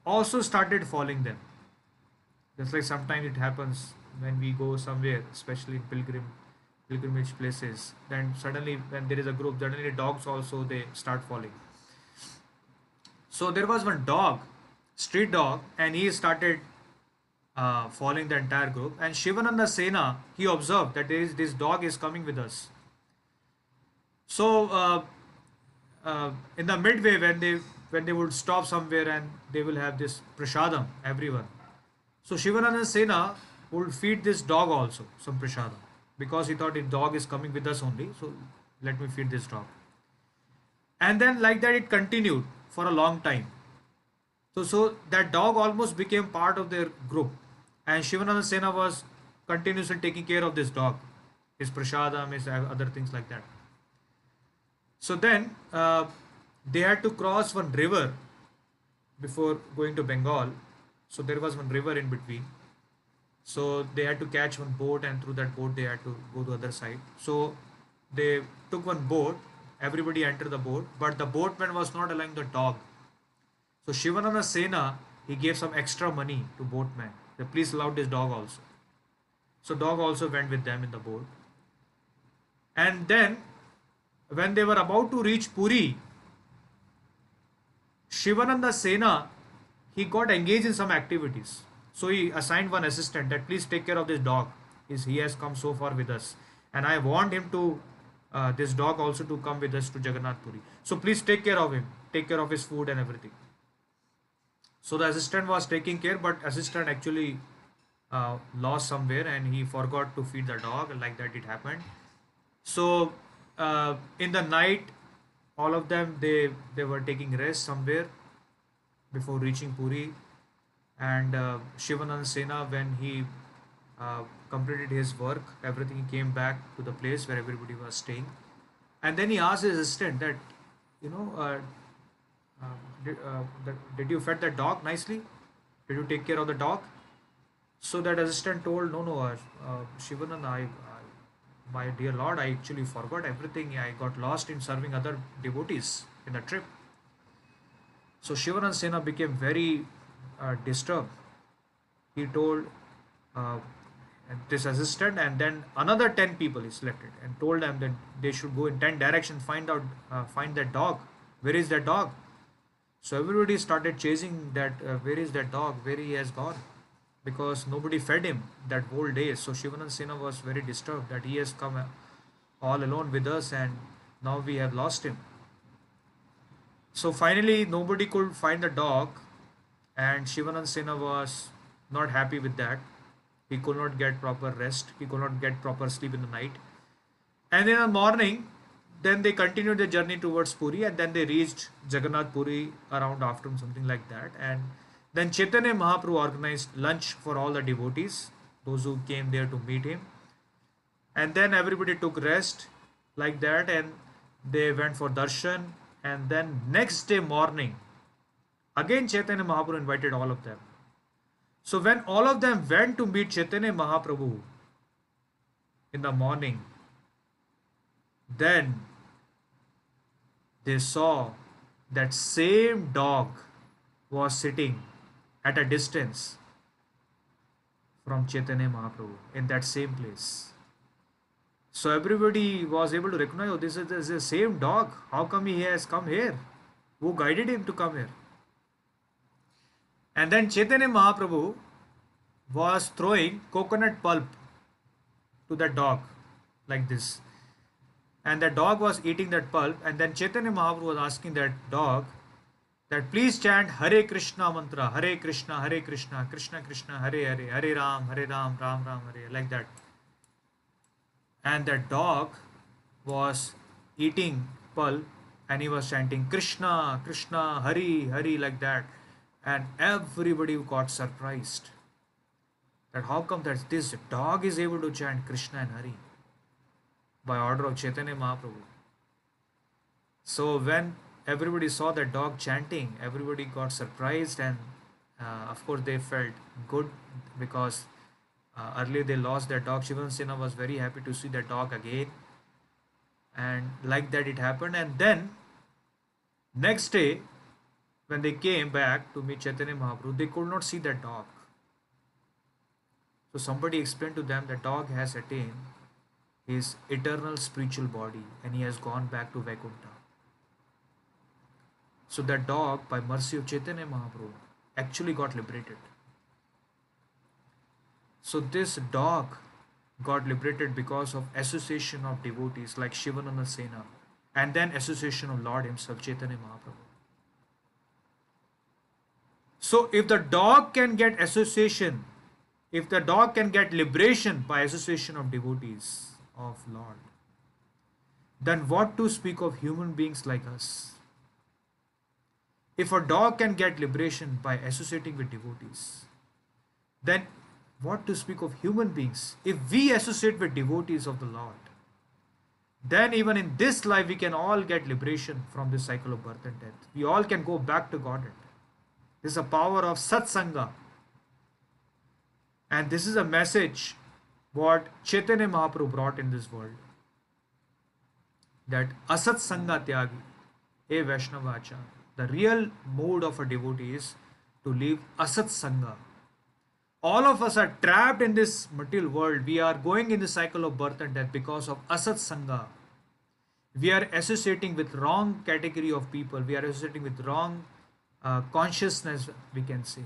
also started following them. Just like sometimes it happens when we go somewhere, especially in pilgrim pilgrimage places, then suddenly when there is a group, suddenly dogs also they start following. So there was one dog, street dog, and he started uh, following the entire group. And Shivananda Sena, he observed that there is, this dog is coming with us. So uh, uh, in the midway, when they when they would stop somewhere and they will have this prasadam, everyone. So Shivananda Sena would feed this dog also some prasadam because he thought the dog is coming with us only. So let me feed this dog. And then like that it continued for a long time. So so that dog almost became part of their group, and Shivananda Sena was continuously taking care of this dog, his prasadam, his other things like that. So then uh, they had to cross one river before going to Bengal. So there was one river in between. So they had to catch one boat, and through that boat they had to go to other side. So they took one boat. Everybody entered the boat, but the boatman was not allowing the dog. So Shivananda Sena he gave some extra money to boatman. The police allow this dog also. So dog also went with them in the boat. And then when they were about to reach Puri, Shivananda Sena, he got engaged in some activities. So he assigned one assistant that please take care of this dog. He has come so far with us. And I want him to, uh, this dog also to come with us to Jagannath Puri. So please take care of him. Take care of his food and everything. So the assistant was taking care, but assistant actually uh, lost somewhere and he forgot to feed the dog. Like that it happened. So uh, in the night all of them they they were taking rest somewhere before reaching Puri. And uh, Shivanand Sena when he uh, completed his work everything came back to the place where everybody was staying. And then he asked his assistant that you know uh, uh, did, uh, that, did you fed that dog nicely? Did you take care of the dog? So that assistant told no no uh, uh, Shivanand I, my dear Lord, I actually forgot everything. I got lost in serving other devotees in the trip. So Shivanand Sena became very uh, disturbed. He told uh, this assistant and then another 10 people he selected and told them that they should go in 10 directions, find out, uh, find that dog. Where is that dog? So everybody started chasing that, uh, where is that dog, where he has gone because nobody fed him that whole day. So Shivanand Sena was very disturbed that he has come all alone with us and now we have lost him. So finally, nobody could find the dog, and Shivanand Sena was not happy with that. He could not get proper rest, he could not get proper sleep in the night. And in the morning, then they continued their journey towards Puri and then they reached Jagannath Puri around afternoon, something like that. And then Chaitanya Mahaprabhu organized lunch for all the devotees, those who came there to meet him. And then everybody took rest like that and they went for darshan. And then next day morning, again Chaitanya Mahaprabhu invited all of them. So when all of them went to meet Chaitanya Mahaprabhu in the morning, then they saw that same dog was sitting at a distance from Chaitanya Mahaprabhu in that same place. So everybody was able to recognize, oh, this is, this is the same dog. How come he has come here? Who guided him to come here? And then Chaitanya Mahaprabhu was throwing coconut pulp to that dog like this. And the dog was eating that pulp. And then Chaitanya Mahaprabhu was asking that dog, that please chant Hare Krishna mantra, Hare Krishna, Hare Krishna, Krishna Krishna, Hare Hare, Hare Ram, Hare Ram, Ram Ram, Hare, like that. And that dog was eating pulp and he was chanting Krishna, Krishna, Hari, Hari, like that. And everybody got surprised that how come that this dog is able to chant Krishna and Hari by order of Chaitanya Mahaprabhu. So when everybody saw the dog chanting everybody got surprised and uh, of course they felt good because uh, earlier they lost their dog shivan sena was very happy to see the dog again and like that it happened and then Next day, when they came back to meet Chaitanya Mahaprabhu, they could not see that dog. So somebody explained to them that dog has attained his eternal spiritual body and he has gone back to Vaikuntha. So that dog, by mercy of Chaitanya Mahaprabhu, actually got liberated. So this dog got liberated because of association of devotees like Shivananda Sena and then association of Lord himself, Chaitanya Mahaprabhu. So if the dog can get association, if the dog can get liberation by association of devotees of Lord, then what to speak of human beings like us? If a dog can get liberation by associating with devotees, then what to speak of human beings? If we associate with devotees of the Lord, then even in this life we can all get liberation from this cycle of birth and death. We all can go back to Godhead. This is a power of satsanga. And this is a message what Chaitanya Mahaprabhu brought in this world. That asat sanga tyagi, a Vaishnavacha. The real mode of a devotee is to live asat sangha. All of us are trapped in this material world. We are going in the cycle of birth and death because of asat sangha. We are associating with wrong category of people. We are associating with wrong uh, consciousness, we can say.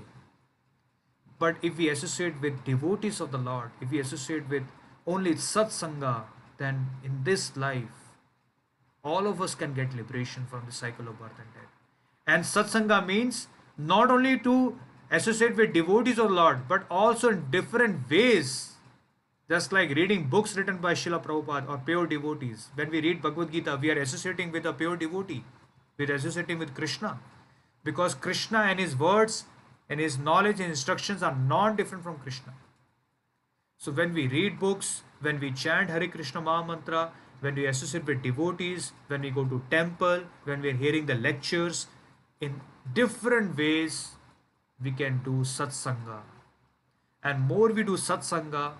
But if we associate with devotees of the Lord, if we associate with only satsanga, then in this life, all of us can get liberation from the cycle of birth and death. And satsanga means not only to associate with devotees of Lord, but also in different ways. Just like reading books written by Srila Prabhupada or pure devotees. When we read Bhagavad Gita, we are associating with a pure devotee. We are associating with Krishna because Krishna and his words and his knowledge and instructions are non different from Krishna. So when we read books, when we chant Hare Krishna Maha Mantra, when we associate with devotees, when we go to temple, when we are hearing the lectures, in different ways we can do satsanga. And more we do satsanga,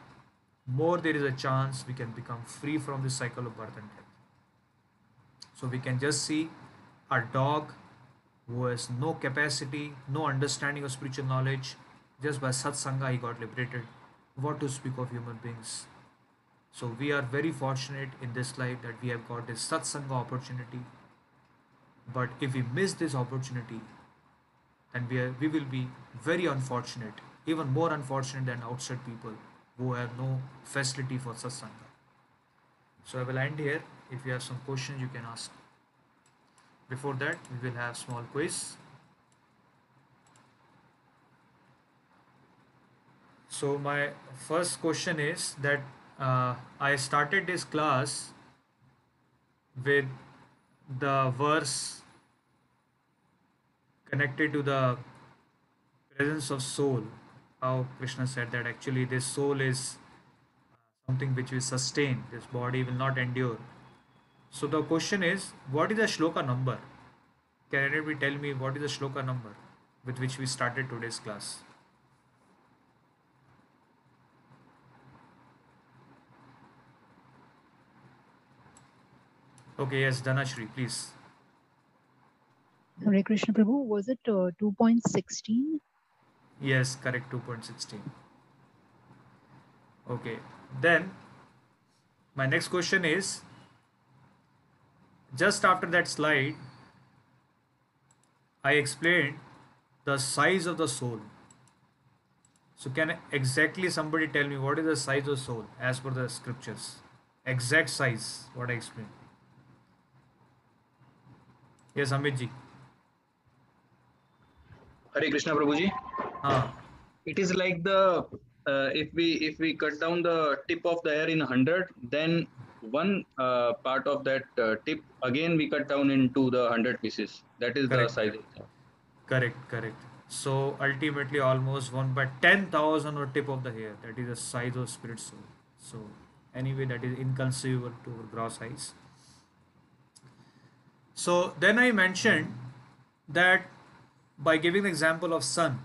more there is a chance we can become free from this cycle of birth and death. So we can just see a dog who has no capacity, no understanding of spiritual knowledge, just by satsanga he got liberated. What to speak of human beings? So we are very fortunate in this life that we have got this satsanga opportunity. But if we miss this opportunity, then we, are, we will be very unfortunate, even more unfortunate than outside people who have no facility for satsanga. So I will end here. If you have some questions, you can ask before that we will have small quiz so my first question is that uh, I started this class with the verse connected to the presence of soul how Krishna said that actually this soul is uh, something which will sustain this body will not endure so the question is, what is the shloka number? Can anybody tell me what is the shloka number with which we started today's class? Okay, yes, Dhanashri, please. Hare Krishna Prabhu, was it uh, 2.16? Yes, correct, 2.16. Okay, then my next question is just after that slide, I explained the size of the soul. So can exactly somebody tell me what is the size of soul as per the scriptures? Exact size, what I explained. Yes, Amit ji. Hare Krishna Prabhu ji. Haan. It is like the uh, if we if we cut down the tip of the hair in 100 then one uh, part of that uh, tip again we cut down into the 100 pieces that is Correct. the size Correct, correct. So ultimately almost one by 10,000 or tip of the hair. That is the size of spirit soul. So anyway, that is inconceivable to our gross eyes. So then I mentioned that by giving the example of sun,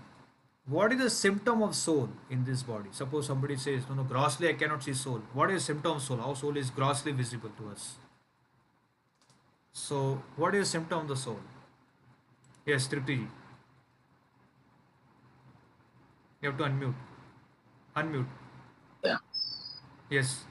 what is the symptom of soul in this body? Suppose somebody says, no, no, grossly I cannot see soul. What is symptom of soul? How soul is grossly visible to us? So what is symptom of the soul? Yes, Tripti. ji. You have to unmute. Unmute. Yeah. Yes.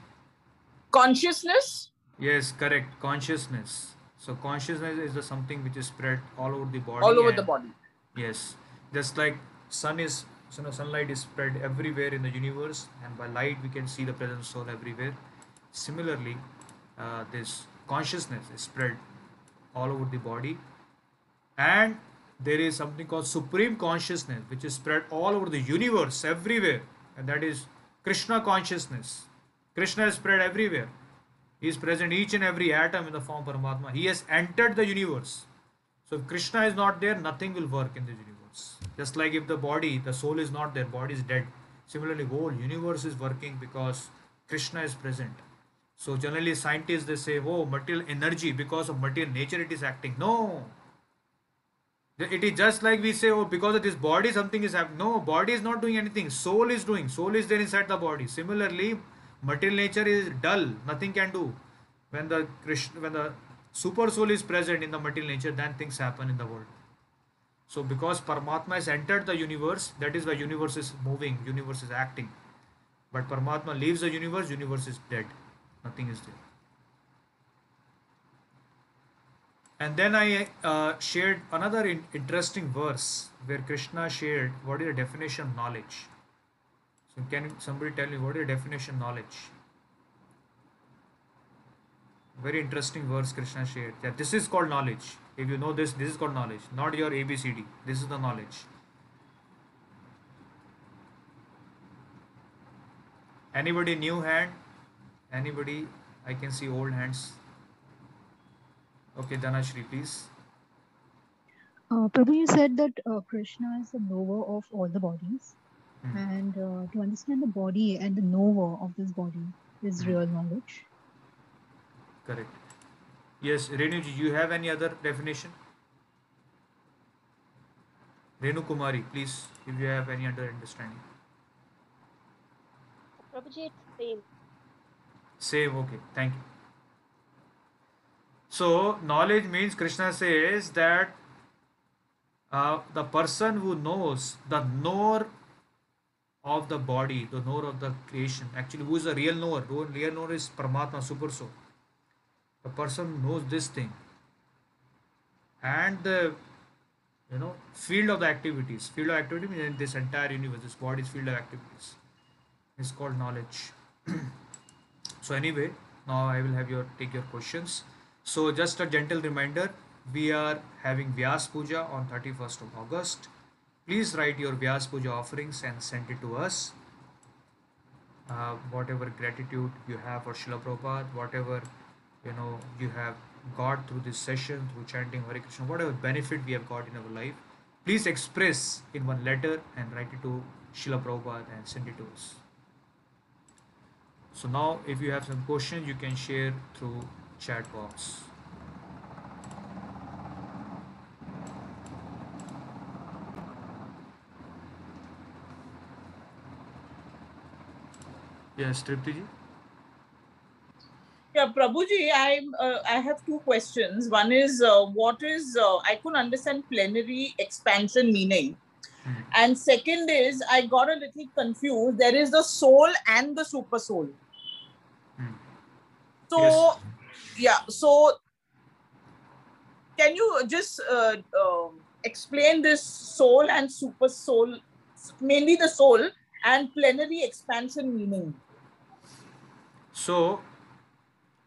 Consciousness? Yes, correct. Consciousness. So consciousness is the something which is spread all over the body. all over the body. Yes, just like sun is, you know, sunlight is spread everywhere in the universe, and by light we can see the presence of soul everywhere. Similarly, uh, this consciousness is spread all over the body, and there is something called supreme consciousness, which is spread all over the universe everywhere, and that is Krishna consciousness. Krishna is spread everywhere. He is present each and every atom in the form of Paramatma. He has entered the universe. So if Krishna is not there, nothing will work in the universe. Just like if the body, the soul is not there, body is dead. Similarly, whole universe is working because Krishna is present. So generally scientists they say, oh, material energy, because of material nature it is acting. No. It is just like we say, oh, because of this body something is happening. No, body is not doing anything. Soul is doing. Soul is there inside the body. Similarly, material nature is dull. Nothing can do. When the Krishna, when the super soul is present in the material nature, then things happen in the world. So because Paramatma has entered the universe, that is why universe is moving, universe is acting. But Paramatma leaves the universe, universe is dead. Nothing is there. And then I uh, shared another in- interesting verse where Krishna shared what is the definition of knowledge. Can somebody tell me what is definition knowledge? Very interesting verse Krishna shared. Yeah, this is called knowledge. If you know this, this is called knowledge, not your ABCD. This is the knowledge. Anybody new hand? Anybody? I can see old hands. Okay, Dhanashri, please. Uh, Prabhu, you said that uh, Krishna is the knower of all the bodies. Hmm. And uh, to understand the body and the knower of this body is Hmm. real knowledge. Correct. Yes, Renuji, you have any other definition? Renu Kumari, please, if you have any other understanding. Prabhuji, it's same. Same, okay, thank you. So, knowledge means Krishna says that uh, the person who knows, the knower of the body, the knower of the creation, actually, who is the real knower? Who- Real knower is Paramatma, Super Soul. The person knows this thing and the you know field of the activities. Field of activity means this entire universe, this body's field of activities is called knowledge. so anyway now i will have your take your questions so just a gentle reminder we are having vyas puja on 31st of august please write your vyas puja offerings and send it to us uh, whatever gratitude you have for Srila Prabhupada, whatever you know you have got through this session through chanting Hare Krishna, whatever benefit we have got in our life, please express in one letter and write it to Srila Prabhupada and send it to us. So now if you have some questions you can share through chat box. Yes, Tripti ji. Yeah, Prabhuji, I'm, uh, I have two questions. One is, uh, what is, uh, I couldn't understand plenary expansion meaning. Mhm. And second is, I got a little confused. There is the soul and the super soul. Hmm. So, Yes. yeah, so can you just uh, um explain this soul and super soul, mainly the soul and plenary expansion meaning? So,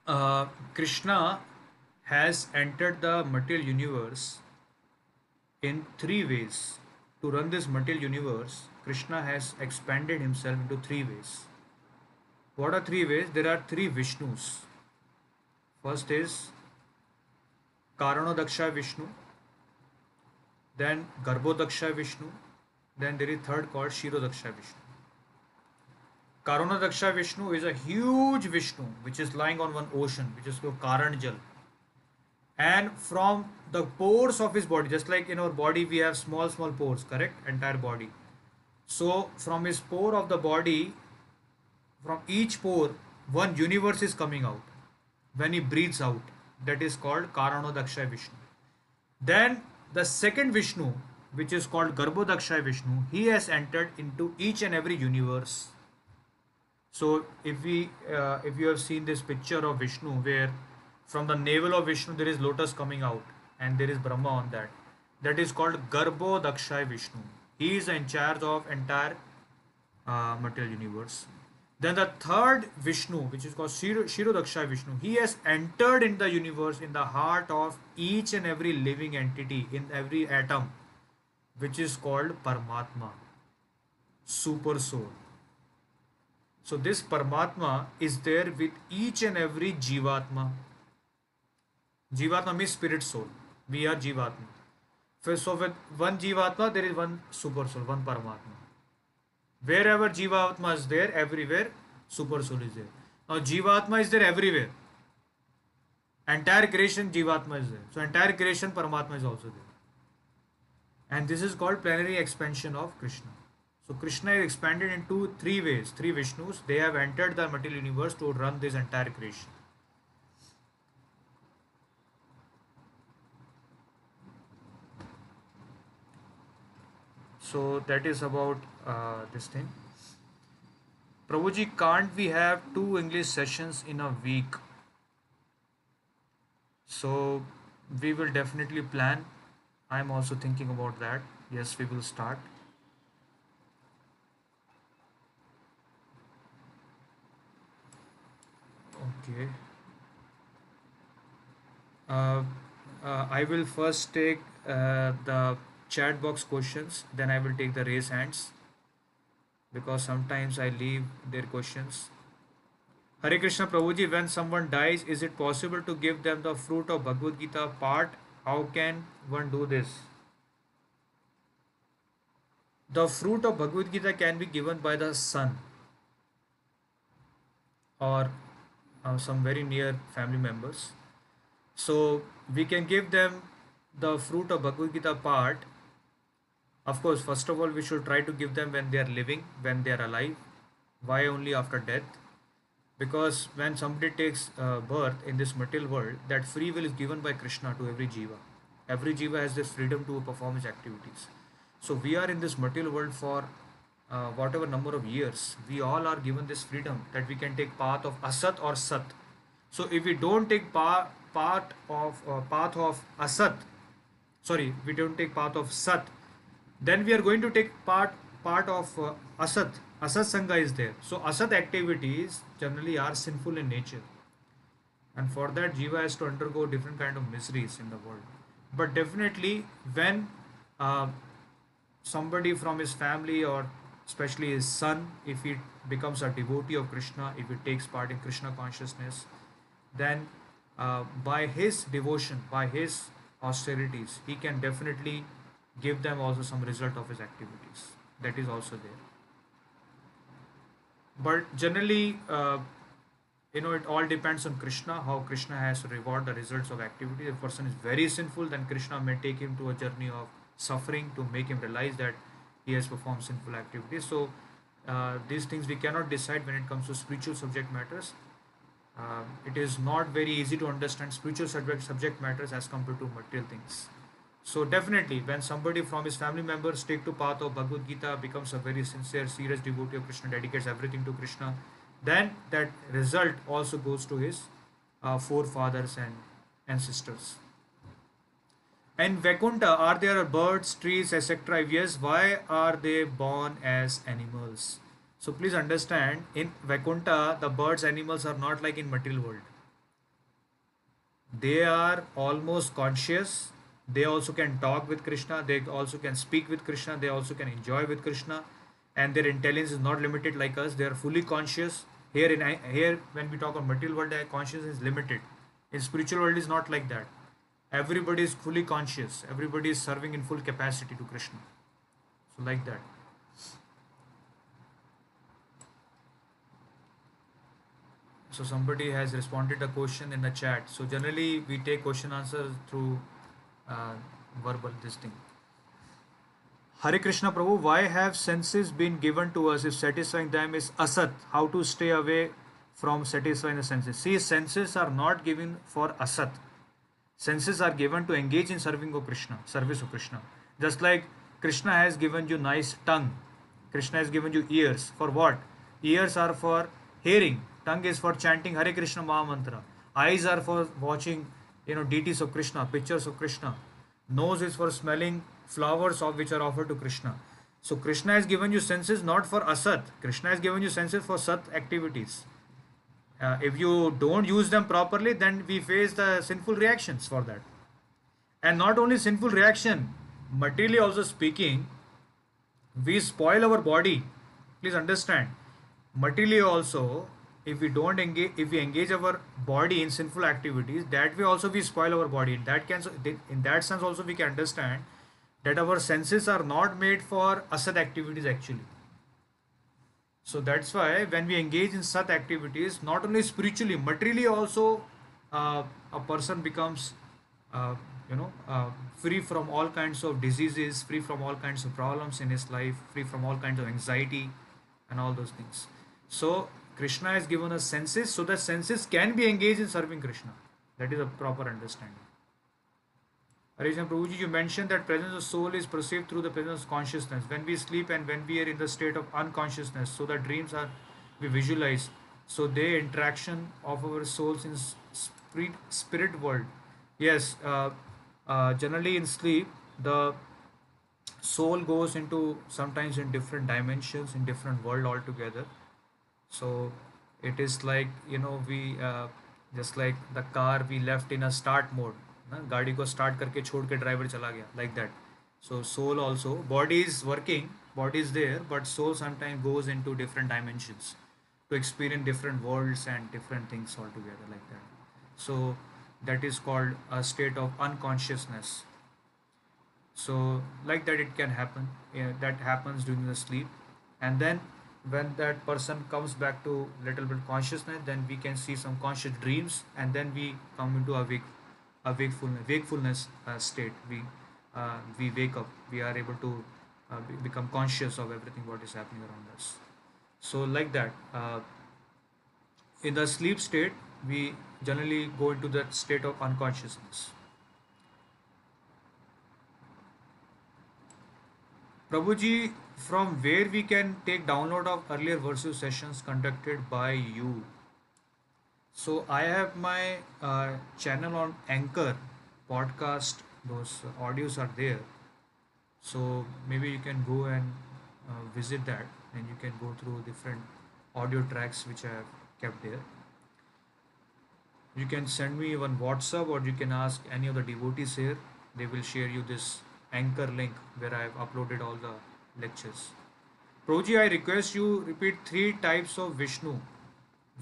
uh, Krishna has entered the material universe in three ways. To run this material universe, Krishna has expanded himself into three ways. What are three ways? There are three Vishnus. First is Karanodaksha Vishnu, then Garbhodaksha Vishnu, then there is third called Shirodaksha Vishnu. Karanodaksha Vishnu is a huge Vishnu which is lying on one ocean, which is called Karanjal. And from the pores of his body, just like in our body, we have small, small pores, correct? Entire body. So, from his pore of the body, from each pore, one universe is coming out. When he breathes out, that is called Karanodaksha Vishnu. Then the second Vishnu, which is called Garbhodakshay Vishnu, he has entered into each and every universe. So if we uh, if you have seen this picture of Vishnu where from the navel of Vishnu there is lotus coming out and there is Brahma on that. That is called Garbhodakshay Vishnu. He is in charge of entire uh, material universe. Then the third Vishnu, which is called Shiro, Kshirodakshay Vishnu, he has entered in the universe in the heart of each and every living entity in every atom, which is called Paramatma, Super Soul. So this Paramatma is there with each and every jivatma جیواتاٹ soul we are jivatma jivatma there is ونپر soul one Paramatma wherever jivatma is there everywhere soul is there or jivatma is there everywhere entire creation jivatma is there سوٹائر creation Paramatma there and this is call plenary expansion of Krishna Krishna is expanded into three ways, three Vishnus. They have entered the material universe to run this entire creation. So that is about uh, this thing. Prabhuji, can't we have two English sessions in a week? So we will definitely plan. I'm also thinking about that. Yes, we will start. Okay. Uh, uh, I will first take uh, the chat box questions, then I will take the raise hands because sometimes I leave their questions. Hare Krishna Prabhuji, when someone dies, is it possible to give them the fruit of Bhagavad Gita part? How can one do this? The fruit of Bhagavad Gita can be given by the son or uh, some very near family members. So we can give them the fruit of Bhagavad Gita part. Of course, first of all, we should try to give them when they are living, when they are alive. Why only after death? Because when somebody takes uh, birth in this material world, that free will is given by Krishna to every jiva. Every jiva has this freedom to perform his activities. So we are in this material world for uh, whatever number of years. We all are given this freedom that we can take path of asat or sat. So if we don't take pa- part of uh, path of asat, sorry, we don't take path of sat, then we are going to take part part of uh, asat. Asat sangha is there. So asat activities generally are sinful in nature, and for that jiva has to undergo different kind of miseries in the world. But definitely when uh, somebody from his family or especially his son, if he becomes a devotee of Krishna, if he takes part in Krishna consciousness, then uh, by his devotion, by his austerities, he can definitely give them also some result of his activities. That is also there. But generally, uh, you know, it all depends on Krishna, how Krishna has to reward the results of activity. If a person is very sinful, then Krishna may take him to a journey of suffering to make him realize that he has performed sinful activities. So, uh, these things we cannot decide when it comes to spiritual subject matters. Uh, it is not very easy to understand spiritual subject subject matters as compared to material things. So definitely, when somebody from his family members take to path of Bhagavad Gita, becomes a very sincere, serious devotee of Krishna, dedicates everything to Krishna, then that result also goes to his uh, forefathers and ancestors. And Vaikuntha, are there birds, trees, etc.? Yes, why are they born as animals? So please understand, in Vaikuntha, the birds, animals are not like in material world. They are almost conscious. They also can talk with Krishna. They also can speak with Krishna. They also can enjoy with Krishna, and their intelligence is not limited like us. They are fully conscious. Here in here, when we talk on material world, their consciousness is limited. In spiritual world, is not like that everybody is fully conscious. Everybody is serving in full capacity to krishna. So like that. So somebody has responded a question in the chat. So generally we take question answers through uh, verbal this thing. Hare Krishna Prabhu, why have senses been given to us if satisfying them is asat? How to stay away from satisfying the senses? See, senses are not given for asat senses are given to engage in serving of krishna service of krishna. Just like krishna has given you nice tongue krishna has given you ears for what? Ears are for hearing tongue is for chanting hare krishna mahamantra. Eyes are for watching you know deities of krishna pictures of krishna. Nose is for smelling flowers of which are offered to krishna. So krishna has given you senses not for asat krishna has given you senses for sat activities uh, if you don't use them properly then we face the sinful reactions for that. And not only sinful reaction materially also speaking we spoil our body. Please understand materially also if we don't engage if we engage our body in sinful activities that way also we spoil our body. In that can in that sense also we can understand that our senses are not made for asat activities actually so that's why when we engage in such activities not only spiritually materially also uh, a person becomes uh, you know uh, free from all kinds of diseases free from all kinds of problems in his life free from all kinds of anxiety and all those things. So krishna has given us senses so that senses can be engaged in serving krishna. That is a proper understanding Harishan Prabhuji, you mentioned that presence of soul is perceived through the presence of consciousness. When we sleep and when we are in the state of unconsciousness, so the dreams are we visualize. So the interaction of our souls in spirit, spirit world. Yes, uh, uh, generally in sleep, the soul goes into sometimes in different dimensions, in different world altogether. So it is like you know we uh, just like the car we left in a start mode गाड़ी को start करके छोड़ के driver चला गया like that so soul also body is working body is there but soul sometime goes in to different dimensions to experience different worlds and different things altogether like that so that is called a state of unconsciousness so like that it can happen yeah, that happens during the sleep and then when that person comes back to little bit consciousness then we can see some conscious dreams and then we come into a wake a wakefulness, wakefulness uh, state. We uh, we wake up. We are able to uh, be, become conscious of everything what is happening around us. So like that, uh, in the sleep state, we generally go into that state of unconsciousness. Prabhuji, from where we can take download of earlier versus sessions conducted by you so I have my uh, channel on Anchor podcast. Those audios are there. So maybe you can go and uh, visit that, and you can go through different audio tracks which I have kept there. You can send me even WhatsApp, or you can ask any of the devotees here. They will share you this Anchor link where I have uploaded all the lectures. Proji, I request you repeat three types of Vishnu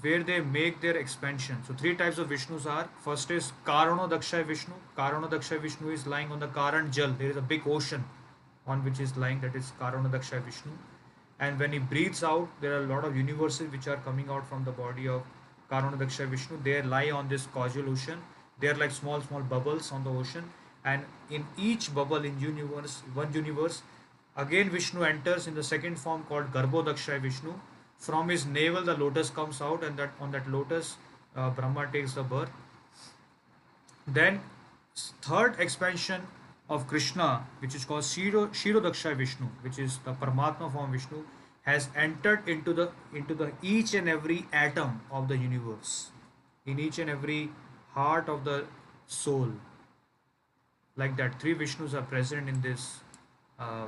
where they make their expansion. So three types of Vishnus are. First is Karano Dakshay Vishnu. Karano Dakshay Vishnu is lying on the Karan Jal. There is a big ocean on which is lying. That is Karano Dakshay Vishnu. And when he breathes out, there are a lot of universes which are coming out from the body of Karano Dakshay Vishnu. They lie on this causal ocean. They are like small, small bubbles on the ocean. And in each bubble in universe, one universe, again Vishnu enters in the second form called Garbho Dakshay Vishnu from his navel the lotus comes out and that on that lotus uh, brahma takes the birth. Then third expansion of krishna which is called shiro kshirodaksha vishnu which is the paramatma form vishnu has entered into the into the each and every atom of the universe in each and every heart of the soul. Like that three vishnus are present in this uh,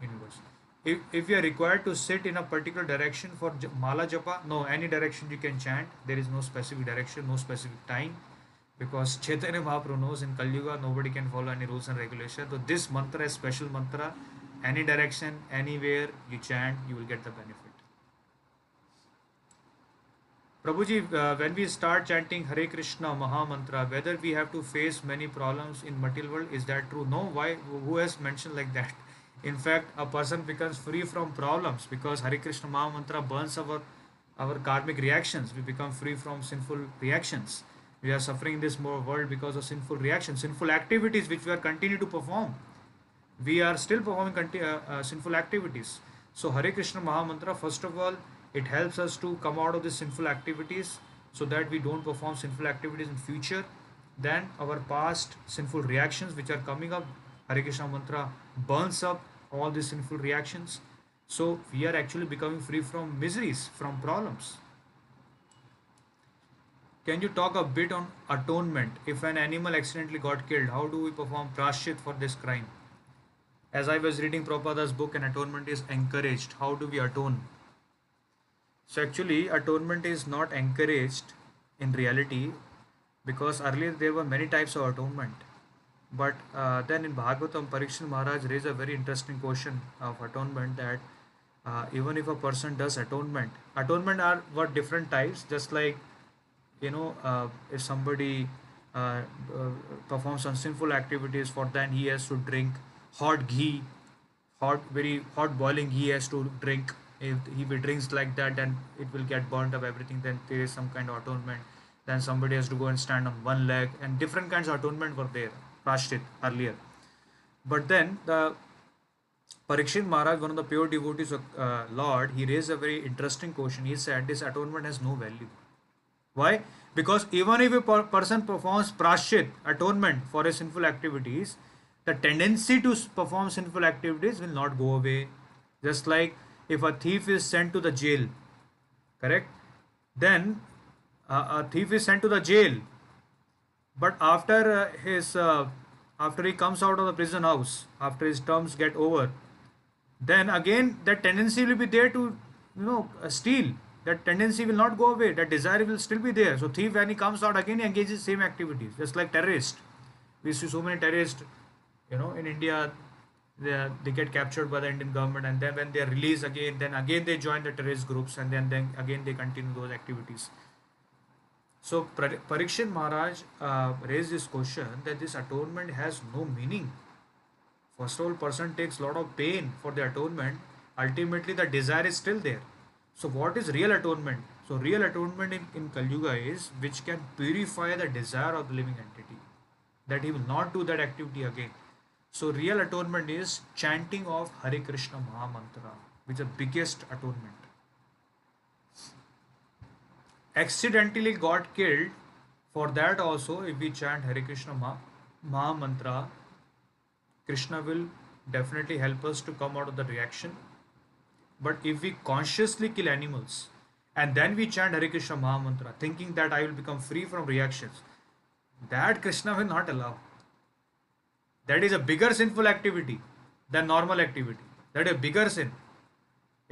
universe if, if you are required to sit in a particular direction for mala japa no any direction you can chant there is no specific direction no specific time because chaitanya mahaprabhu knows in kali yuga nobody can follow any rules and regulations so this mantra is special mantra any direction anywhere you chant you will get the benefit Prabhuji, uh, when we start chanting Hare Krishna Maha Mantra, whether we have to face many problems in material world, is that true? No. Why? Who has mentioned like that? In fact a person becomes free from problems because Hari Krishna Maha Mantra burns our our karmic reactions. We become free from sinful reactions. We are suffering in this world because of sinful reactions sinful activities which we are continue to perform. We are still performing uh, uh, sinful activities. So Hari Krishna Maha Mantra first of all it helps us to come out of these sinful activities so that we don't perform sinful activities in future. Then our past sinful reactions which are coming up, Hari Krishna mantra burns up all these sinful reactions. So we are actually becoming free from miseries, from problems. Can you talk a bit on atonement? If an animal accidentally got killed, how do we perform prashchit for this crime? As I was reading Prabhupada's book, and atonement is encouraged. How do we atone? So actually, atonement is not encouraged in reality because earlier there were many types of atonement. But uh, then in Bhagavatam, Parikshit Maharaj raised a very interesting question of atonement that uh, even if a person does atonement, atonement are what different types, just like you know, uh, if somebody uh, uh, performs some sinful activities, for then he has to drink hot ghee, hot, very hot boiling ghee has to drink. If he drinks like that, then it will get burnt up everything. Then there is some kind of atonement. Then somebody has to go and stand on one leg, and different kinds of atonement were there, Prashchit earlier. But then the Parikshit Maharaj, one of the pure devotees of uh, Lord, he raised a very interesting question. He said this atonement has no value. Why? Because even if a per- person performs prashchit, atonement for his sinful activities, the tendency to perform sinful activities will not go away. Just like if a thief is sent to the jail, correct? Then uh, a thief is sent to the jail, but after uh, his uh, after he comes out of the prison house, after his terms get over, then again that tendency will be there to you know uh, steal. That tendency will not go away. That desire will still be there. So thief when he comes out again he engages same activities just like terrorist. We see so many terrorists you know in india they, they get captured by the indian government and then when they are released again then again they join the terrorist groups and then then again they continue those activities so Par- Parikshit Maharaj uh, raised this question that this atonement has no meaning. First of all person takes lot of pain for the atonement. Ultimately the desire is still there. So what is real atonement? So real atonement in, in kali yuga is which can purify the desire of the living entity that he will not do that activity again. So real atonement is chanting of hare krishna maha mantra which is the biggest atonement accidentally got killed for that also if we chant hare krishna maha, maha mantra Krishna will definitely help us to come out of the reaction. But if we consciously kill animals and then we chant Hare Krishna Maha Mantra, thinking that I will become free from reactions, that Krishna will not allow. That is a bigger sinful activity than normal activity. That is a bigger sin.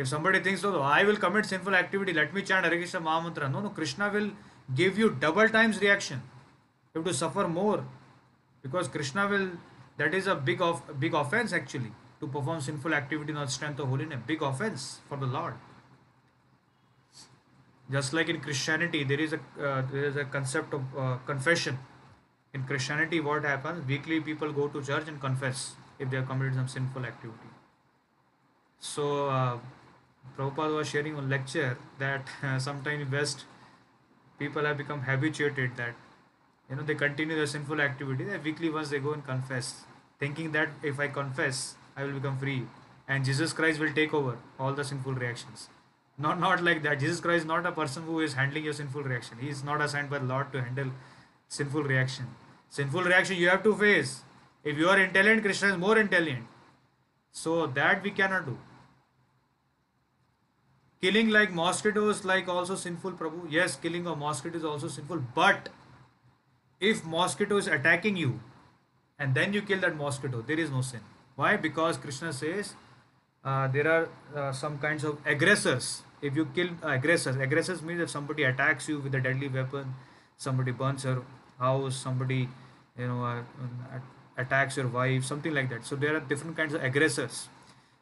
If somebody thinks, oh, I will commit sinful activity, let me chant Hare Krishna Mahamantra. No, no, Krishna will give you double times reaction. You have to suffer more because Krishna will. That is a big of big offense actually to perform sinful activity not strength of holiness. Big offense for the Lord. Just like in Christianity, there is a uh, there is a concept of uh, confession. In Christianity, what happens? Weekly, people go to church and confess if they have committed some sinful activity. So, uh, Prabhupada was sharing a lecture that uh, sometime in West, people have become habituated that you know they continue their sinful activity. That weekly once they go and confess, thinking that if I confess, I will become free, and Jesus Christ will take over all the sinful reactions. Not not like that. Jesus Christ is not a person who is handling your sinful reaction. He is not assigned by the Lord to handle sinful reaction. Sinful reaction you have to face. If you are intelligent, Krishna is more intelligent. So that we cannot do. Killing like mosquitoes like also sinful, Prabhu. Yes, killing a mosquito is also sinful. But if mosquito is attacking you and then you kill that mosquito, there is no sin. Why? Because Krishna says uh, there are uh, some kinds of aggressors. If you kill uh, aggressors, aggressors means if somebody attacks you with a deadly weapon, somebody burns your house, somebody you know uh, attacks your wife, something like that. So there are different kinds of aggressors.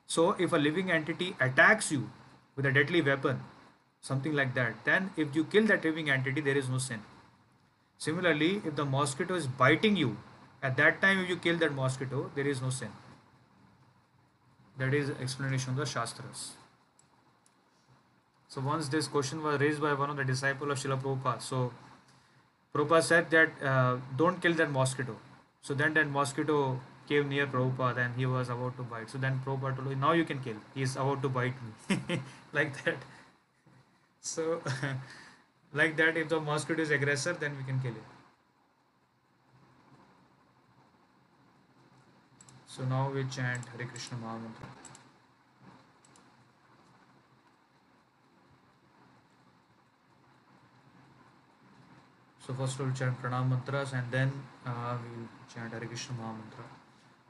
So if a living entity attacks you with a deadly weapon, something like that, then if you kill that living entity, there is no sin. Similarly, if the mosquito is biting you, at that time if you kill that mosquito, there is no sin. That is explanation of the Shastras. So once this question was raised by one of the disciples of Srila Prabhupada, so Prabhupada said that uh, don't kill that mosquito. So then that mosquito came near Prabhupada and he was about to bite. So then Prabhupada told him, now you can kill. He is about to bite me. like that. So like that if the mosquito is aggressor then we can kill it. So now we chant Hare Krishna Mahamantra. So first we'll chant Pranam mantras and then uh, we'll chant Hare Krishna Mahamantra.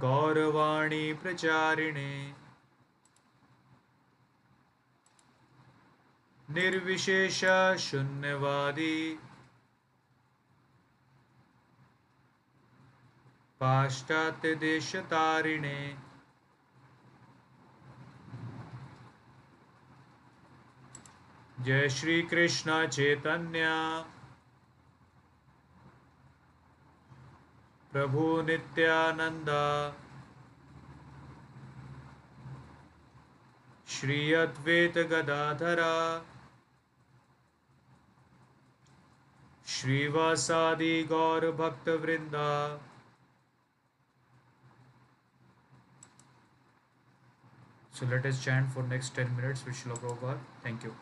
गौरवाणी प्रचारिणे निर्विशेष शून्यवादी पाश्चात्यदेशतारिणे जय श्री कृष्ण चैतन्य प्रभु नित्यानंद श्री अद्वैत गदाधरा श्रीवासादि गौर भक्त वृंदा So let us chant for next 10 minutes with Srila Prabhupada. Thank you.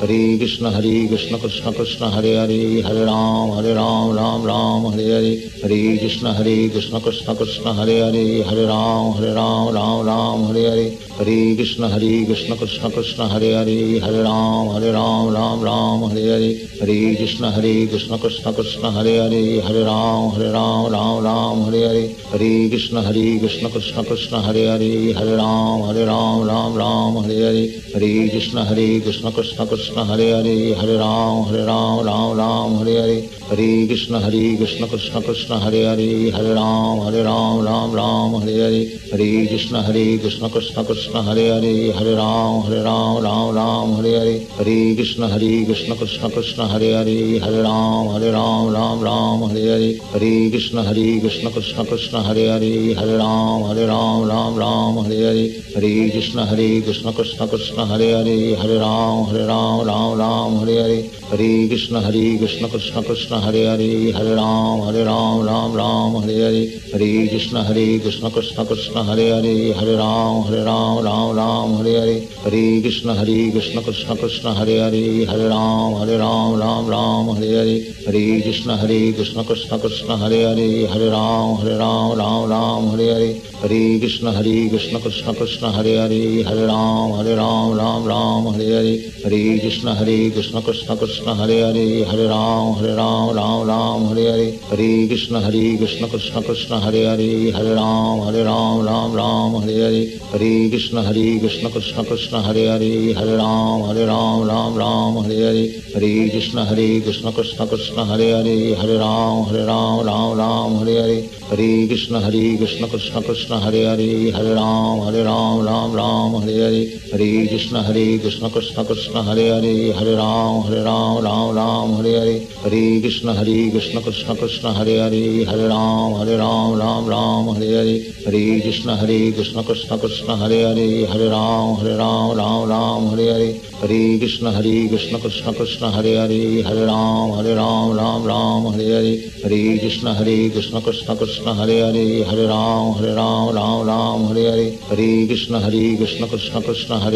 ہری کشن ہری کشن کشن کشن ہری ہری ہری رام ہری رام رام رام ہری ہری ہری کشن ہری کشن کشن کشن ہری ہری ہری رام ہری رام رام رام ہری ہری ہری کشن ہری کشن کشن کشن ہری ہری ہری رام ہری رام رام رام ہری ہری ہری کشن ہری کشن کشن کشن ہری ہری ہری رام ہری رام رام رام ہری ہری ہری کشن ہری کشن کشن کشن ہری ہری ہری رام ہری رام رام رام ہری ہری ہری کشن ہری کشن کشن کشن हरे हरे हरे राम हरे राम राम राम हरे हरे हरे कृष्ण हरे कृष्ण कृष्ण कृष्ण हरे हरे हरे राम हरे राम राम राम हरे हरे हरे कृष्ण हरे कृष्ण कृष्ण कृष्ण हरे हरे हरे राम हरे राम राम राम हरे हरे हरे कृष्ण हरे कृष्ण कृष्ण कृष्ण हरे हरे हरे राम हरे राम राम राम हरे हरे हरे कृष्ण हरे कृष्ण कृष्ण कृष्ण हरे हरे हरे राम हरे राम राम राम हरे हरे हरे कृष्ण हरे कृष्ण कृष्ण कृष्ण हरे हरे हरे राम हरे राम राम राम हरे हरे हरे कृष्ण हरे कृष्ण कृष्ण कृष्ण हरे हरे हरे राम हरे राम رام رام ہرے ہرے ہری کرشن ہری کرشن کرشن کرشن ہرے ہرے ہرے رام ہرے رام رام رام ہرے ہرے ہری کرشن ہری کرشن کرشن کرشن ہرے ہرے ہرے رام ہرے رام رام رام ہرے ہرے ہری کرشن ہری کرشن کرشن کرشن ہرے ہرے ہرے رام ہرے رام رام رام ہرے ہرے ہری کرشن ہری کرشن کرشن کرشن ہرے ہرے ہرے رام ہرے رام رام رام ہرے ہرے ہری کرشن ہری کرشن کرشن کرشن ہرے ہرے ہرے رام ہرے رام رام رام ہرے ہرے ہری کشن ہری کشن کشن کشن ہرے ہرے ہرے رام ہرے رام رام رام ہرے ہرے ہری کشن ہری کشن کشن کشن ہرے ہرے ہرے رام ہرے رام رام رام ہرے ہرے ہری کشن ہری کشن کشن کشن ہرے ہرے ہرے رام ہرے رام رام رام ہرے ہرے ہری کشن ہری کشن کشن کشن ہرے ہرے ہرے رام ہرے رام رام رام ہرے ہرے ہری کشن ہری کشن کشن کشن ہری ہری ہری رام ہری رام رام رام ہری ہری ہری کشن ہری کشن کشن کشن ہری ہری ہری رام ہری رام رام رام ہری ہری ہری کشن ہری کشن کشن کشن ہری ہری ہری رام ہری رام رام رام ہری ہری ہری کشن ہری کشن کشن کشن ہری ہری ہری رام ہری رام رام رام ہری ہری ہری کشن ہری کشن کشن کشن ہری ہری ہری رام ہری رام رام رام ہری ہری ہری کشن ہری کشن کشن کشن ہر ہری ہر رام ہر رام رام رام ہر ہری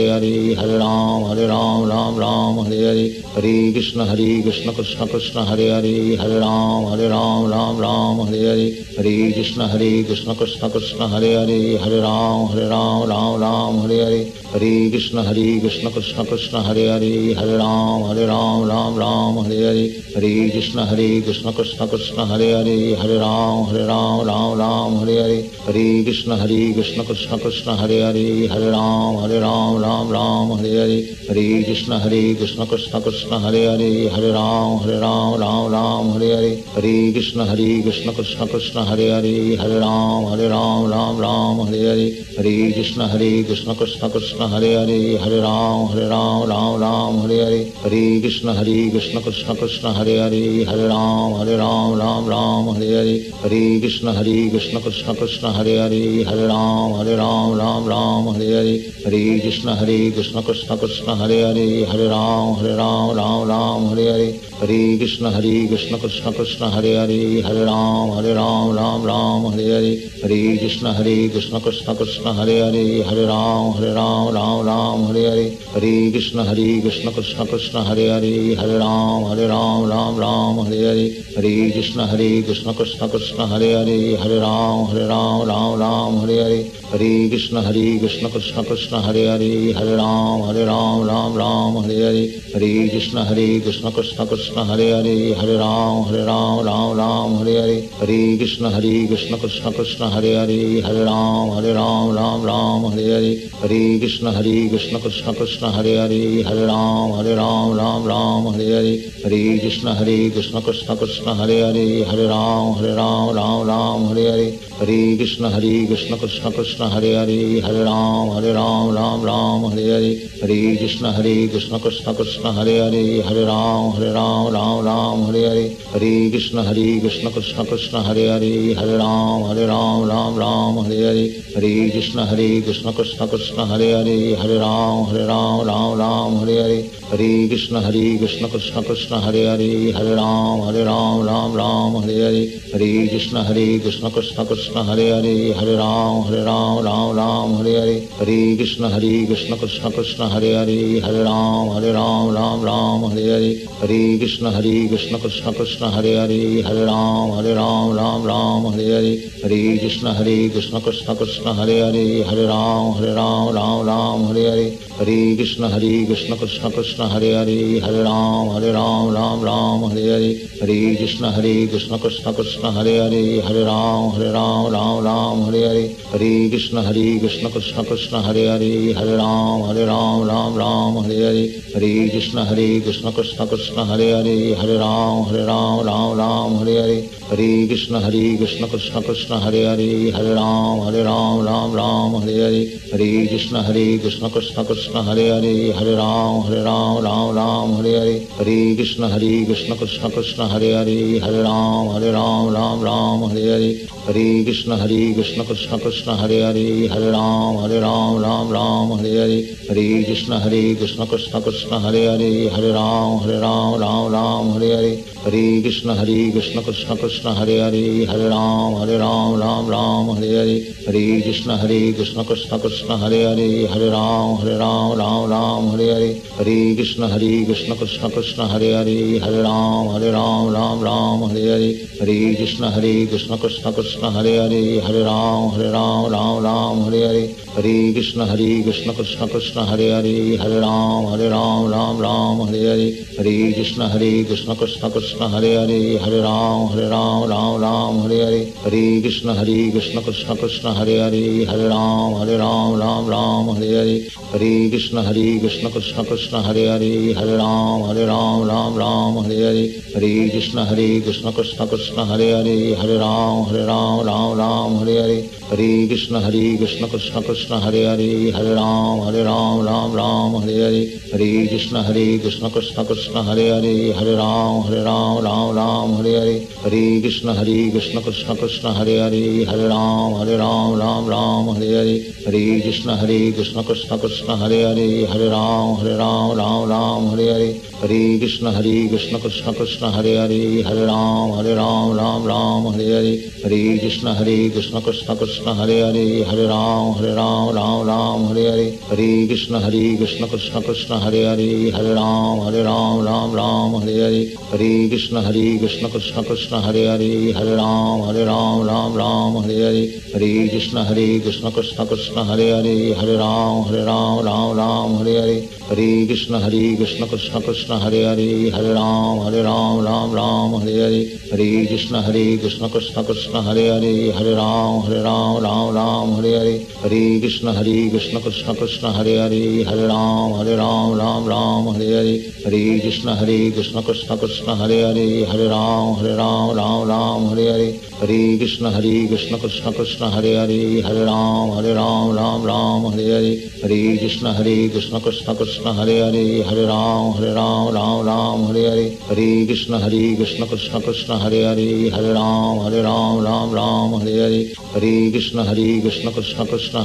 ہری کرام ہر رام رام رام ہر ہری ہری کرشن ہری کہر ہری ہر رام ہر رام رام رام ہر ہری ہری کرشن ہری کرام ہر رام رام رام ہر ہری ہری کرام ہر رام رام رام ہر ہری ہری کرے ہری ہر رام ہر Ram Ram Ram Hare Hare Hare Krishna Hare Krishna Krishna Krishna Hare Hare Hare Ram Hare Ram Ram Ram Hare Hare Hare Krishna Hare Krishna Krishna Krishna Hare Hare Hare Ram Hare Ram Ram Ram Hare Hare Hare Krishna Hare Krishna Krishna Krishna Hare Hare Hare Ram Hare Ram Ram Ram Hare Hare Hare Krishna Hare Krishna Krishna Krishna Hare Hare Hare Ram Hare Ram Ram Ram Hare Hare Hare Krishna Hare Krishna Krishna Krishna Hare Hare Hare Ram Hare Ram Ram Ram Hare Hare Hare Krishna Hare Krishna Krishna Krishna Hare Hare Hare Ram Hare Ram Ram Ram Hare Hare Hare Krishna Hare Krishna Krishna Krishna Hare Hare Hare Ram Hare Ram Ram Ram Hare Hare Hare Krishna Hare Krishna Krishna Krishna Hare Hare Hare Ram Hare Ram Ram Ram Hare Hare Hare Krishna Hare Krishna Krishna Krishna Hare Hare Hare Ram Hare Ram Ram Ram Hare Hare Hare Krishna Hare Krishna Krishna Krishna Hare Hare Hare Ram Hare Ram Ram Ram Hare Hare Hare Krishna Hare Krishna Krishna Krishna Hare Hare Hare Ram Hare Ram Ram Ram Hare Hare Hare Krishna Hare Krishna Krishna Krishna Hare Hare Hare Ram Hare Ram Ram Ram Hare Hare Hare Krishna Hare Krishna Krishna Krishna Hare Hare Hare Ram Hare Ram Ram Ram Hare Hare Hare Krishna Hare Krishna Krishna Krishna Hare Hare Hare Ram Hare Ram Ram Ram Hare Hare Hare Krishna Hare Krishna Krishna Krishna Hare Hare Hare Ram Hare Ram Ram Ram Hare Hare Hare Krishna Hare Krishna Krishna Krishna Hare Hare Hare Ram Hare Ram Ram Ram Hare Hare Hare Krishna Hare Krishna Krishna Krishna Hare Hare Hare Ram Hare Ram Ram Ram Hare Hare Hare Krishna Hare Krishna Krishna Krishna Hare Hare Hare Ram Hare Ram Ram Ram Hare Hare Hare Krishna Hare Krishna Krishna Krishna Hare Hare Hare Ram Hare Ram Ram Ram Hare Hare Hare Krishna Hare Krishna Krishna Krishna Hare Hare Hare Ram Hare Ram Ram Ram Hare Hare Hare Krishna Hare Krishna Krishna Krishna Hare Hare Hare Ram Hare Ram Ram Ram Hare Hare Hare Krishna Hare Krishna Krishna Krishna Hare Hare Hare Ram Hare Ram Ram Ram Hare Hare Hare Krishna Hare Krishna Krishna Krishna Hare Hare Hare Ram Hare Ram Ram Ram Hare Hare Hare Krishna Hare Krishna Krishna Krishna Hare Hare Hare Ram Hare Ram Ram Ram Hare Hare Hare Krishna Hare Krishna Krishna Krishna Hare Hare Hare Ram Hare Ram Ram Ram Hare Hare Hare Krishna Hare Krishna Krishna Krishna Hare Hare Hare Ram Hare Ram Ram Ram Hare Hare Hare Krishna Hare Krishna Krishna Krishna Hare Hare Hare Ram Hare Ram Ram Ram Hare Hare Hare Krishna Hare Krishna Krishna Krishna Hare Hare Hare Ram Hare Ram Ram Ram Hare Hare Hare Krishna Hare Krishna Krishna Krishna Hare Hare Hare Ram Hare Ram Ram Ram Hare Hare Hare Krishna Hare Krishna Krishna Krishna Hare Hare Hare Ram Hare Ram Ram Ram Hare Hare Hare Krishna Hare Krishna Krishna Krishna Hare Hare Hare Ram Hare Ram Ram Ram Hare Hare Hare Krishna Hare Krishna Krishna Krishna Hare Hare Hare Ram Hare Ram Ram Ram Hare Hare Hare Krishna Hare Krishna Krishna Krishna Hare Hare Hare Ram Hare Ram Ram Ram Hare Hare Hare Krishna Hare Krishna Krishna Krishna Hare Hare Hare Ram Hare Ram Ram Ram Hare Hare Hare Krishna Hare Krishna Krishna Krishna Hare Hare Hare Ram Hare Ram Ram Ram Hare Hare Hare Krishna Hare Krishna Krishna Krishna Hare Hare Hare Ram Hare Ram Ram Ram Hare Hare Hare Krishna Hare Krishna Krishna Krishna Hare Hare Hare Ram Hare Ram Ram Ram Hare Hare Hare Krishna Hare Krishna Krishna Krishna Hare Hare Hare Ram Hare Ram Ram Ram Hare Hare Hare Krishna Hare Krishna Krishna Krishna Hare Hare Hare Ram Hare Ram Ram Ram Hare Hare Hare Krishna Hare Krishna Krishna Krishna Hare Hare Hare Ram Hare Ram Ram Ram Hare Hare Hare Krishna Hare Krishna Krishna Krishna Hare Hare Hare Ram Hare Ram Ram Ram Hare Hare Hare Krishna Hare Krishna Krishna Krishna Hare Hare Hare Ram Hare Ram Ram Ram Hare Hare Hare Krishna Hare Krishna Krishna Krishna Hare Hare Hare Ram Hare Ram Ram Ram Hare Hare Hare Krishna Hare Krishna Krishna Krishna Hare Hare Hare Ram Hare Ram Ram Ram Hare Hare Hare Krishna Hare Krishna Krishna Krishna Hare Hare Hare Ram Hare Ram Ram Ram Hare Hare Hare Krishna Hare Krishna Krishna Krishna Hare Hare Hare Ram Hare Ram Ram Ram Hare Hare Hare Krishna Hare Krishna Krishna Krishna Hare Hare Hare Ram Hare Ram Ram Ram Hare Hare Hare Krishna Hare Krishna Krishna Krishna Hare Hare Hare Ram Hare Ram Ram Ram Ram Hare Hare Hare Krishna Hare Krishna Krishna Krishna Hare Hare Hare Ram Hare Ram Ram Ram Hare Hare Hare Krishna Hare Krishna Krishna Krishna Hare Hare Hare Ram Hare Ram Ram Ram Hare Hare Hare Krishna Hare Krishna Krishna Krishna Hare Hare Hare Ram Hare Ram Ram Ram Hare Hare Hare Krishna Hare Krishna Krishna Krishna Hare Hare Hare Ram Hare Ram Ram Ram Hare Hare Hare Krishna Hare Krishna Krishna Krishna Hare Hare Hare Ram Hare Ram Ram Ram Hare Hare Hare Krishna Hare Krishna Krishna Krishna Hare Hare Hare Ram Hare Ram Ram Ram Hare Hare Hare Krishna Hare Krishna Krishna Krishna Hare Hare Hare Ram Hare Ram Ram Ram Hare Hare Hare Krishna Hare Krishna Krishna Krishna Hare Hare Hare Ram Hare Ram Ram Ram Hare Hare Hare Krishna Hare Krishna Krishna Krishna Hare Hare Hare Ram Hare Ram Ram Ram Hare Hare Hare Krishna Hare Krishna Krishna Krishna Hare Hare Hare Ram Hare Ram Ram Ram Hare Hare Hare Krishna Hare Krishna Krishna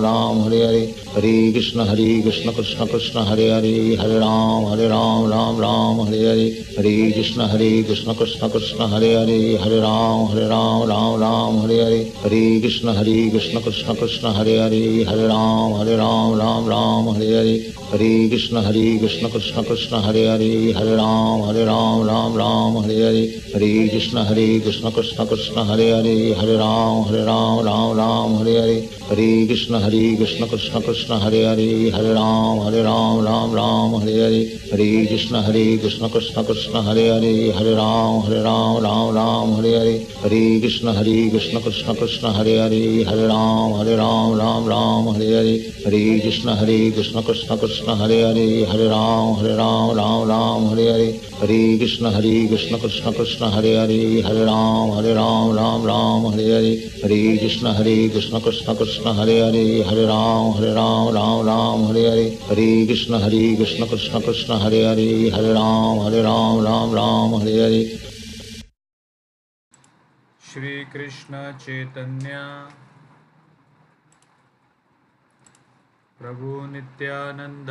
Ram Ram Ram Hare Hare Hare Krishna Hare Krishna Krishna Krishna Hare Hare Hare Ram Hare Ram Ram Ram Hare Hare Hare Krishna Hare Krishna Krishna Krishna Hare Hare Hare Ram Hare Ram Ram Ram Hare Hare Hare Krishna Hare Krishna Krishna Krishna Hare Hare Hare Ram Hare Ram Ram Ram Hare Hare Hare Krishna Hare Krishna Krishna Krishna Hare Hare Hare Ram Hare Ram Ram Ram Hare Hare Hare Krishna Hare Krishna Krishna Krishna Hare Hare Hare Ram Hare Ram Ram Ram Hare Hare Hare Krishna Hare Krishna Krishna Krishna Hare Hare Hare Ram Hare Ram Ram Ram Hare Hare Hare Krishna Hare Krishna Krishna Krishna Hare Hare Hare Ram Hare Ram Ram Ram Hare Hare Hare Krishna Hare Krishna Krishna Krishna Hare Hare Hare Ram Hare Ram Ram Ram Hare Hare Hare Krishna Hare Krishna Krishna Krishna Hare Hare Hare Ram Hare Ram Ram Ram Hare Hare Hare Krishna Hare Krishna Krishna Krishna Hare Hare Hare Ram Hare Ram Ram Ram Hare Hare Hare Krishna Hare Krishna Krishna Krishna Hare Hare Hare Ram Hare Ram Ram Ram Hare Hare Hare Krishna Hare Krishna Krishna Krishna Hare Hare Hare Ram Hare Ram Ram Ram Hare Hare Shri Krishna Chaitanya प्रभु नित्यानंद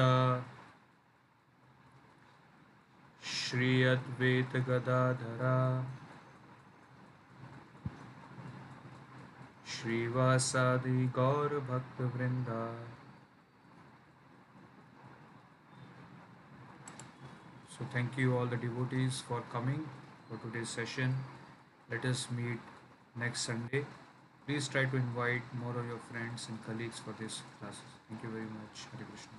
श्री अद्वैत गदाधरा श्रीवासादि गौर भक्त वृंदा So thank you all the devotees for coming for today's session. Let us meet next Sunday. Please try to invite more of your friends and colleagues for these classes. Thank you very much. Hare Krishna.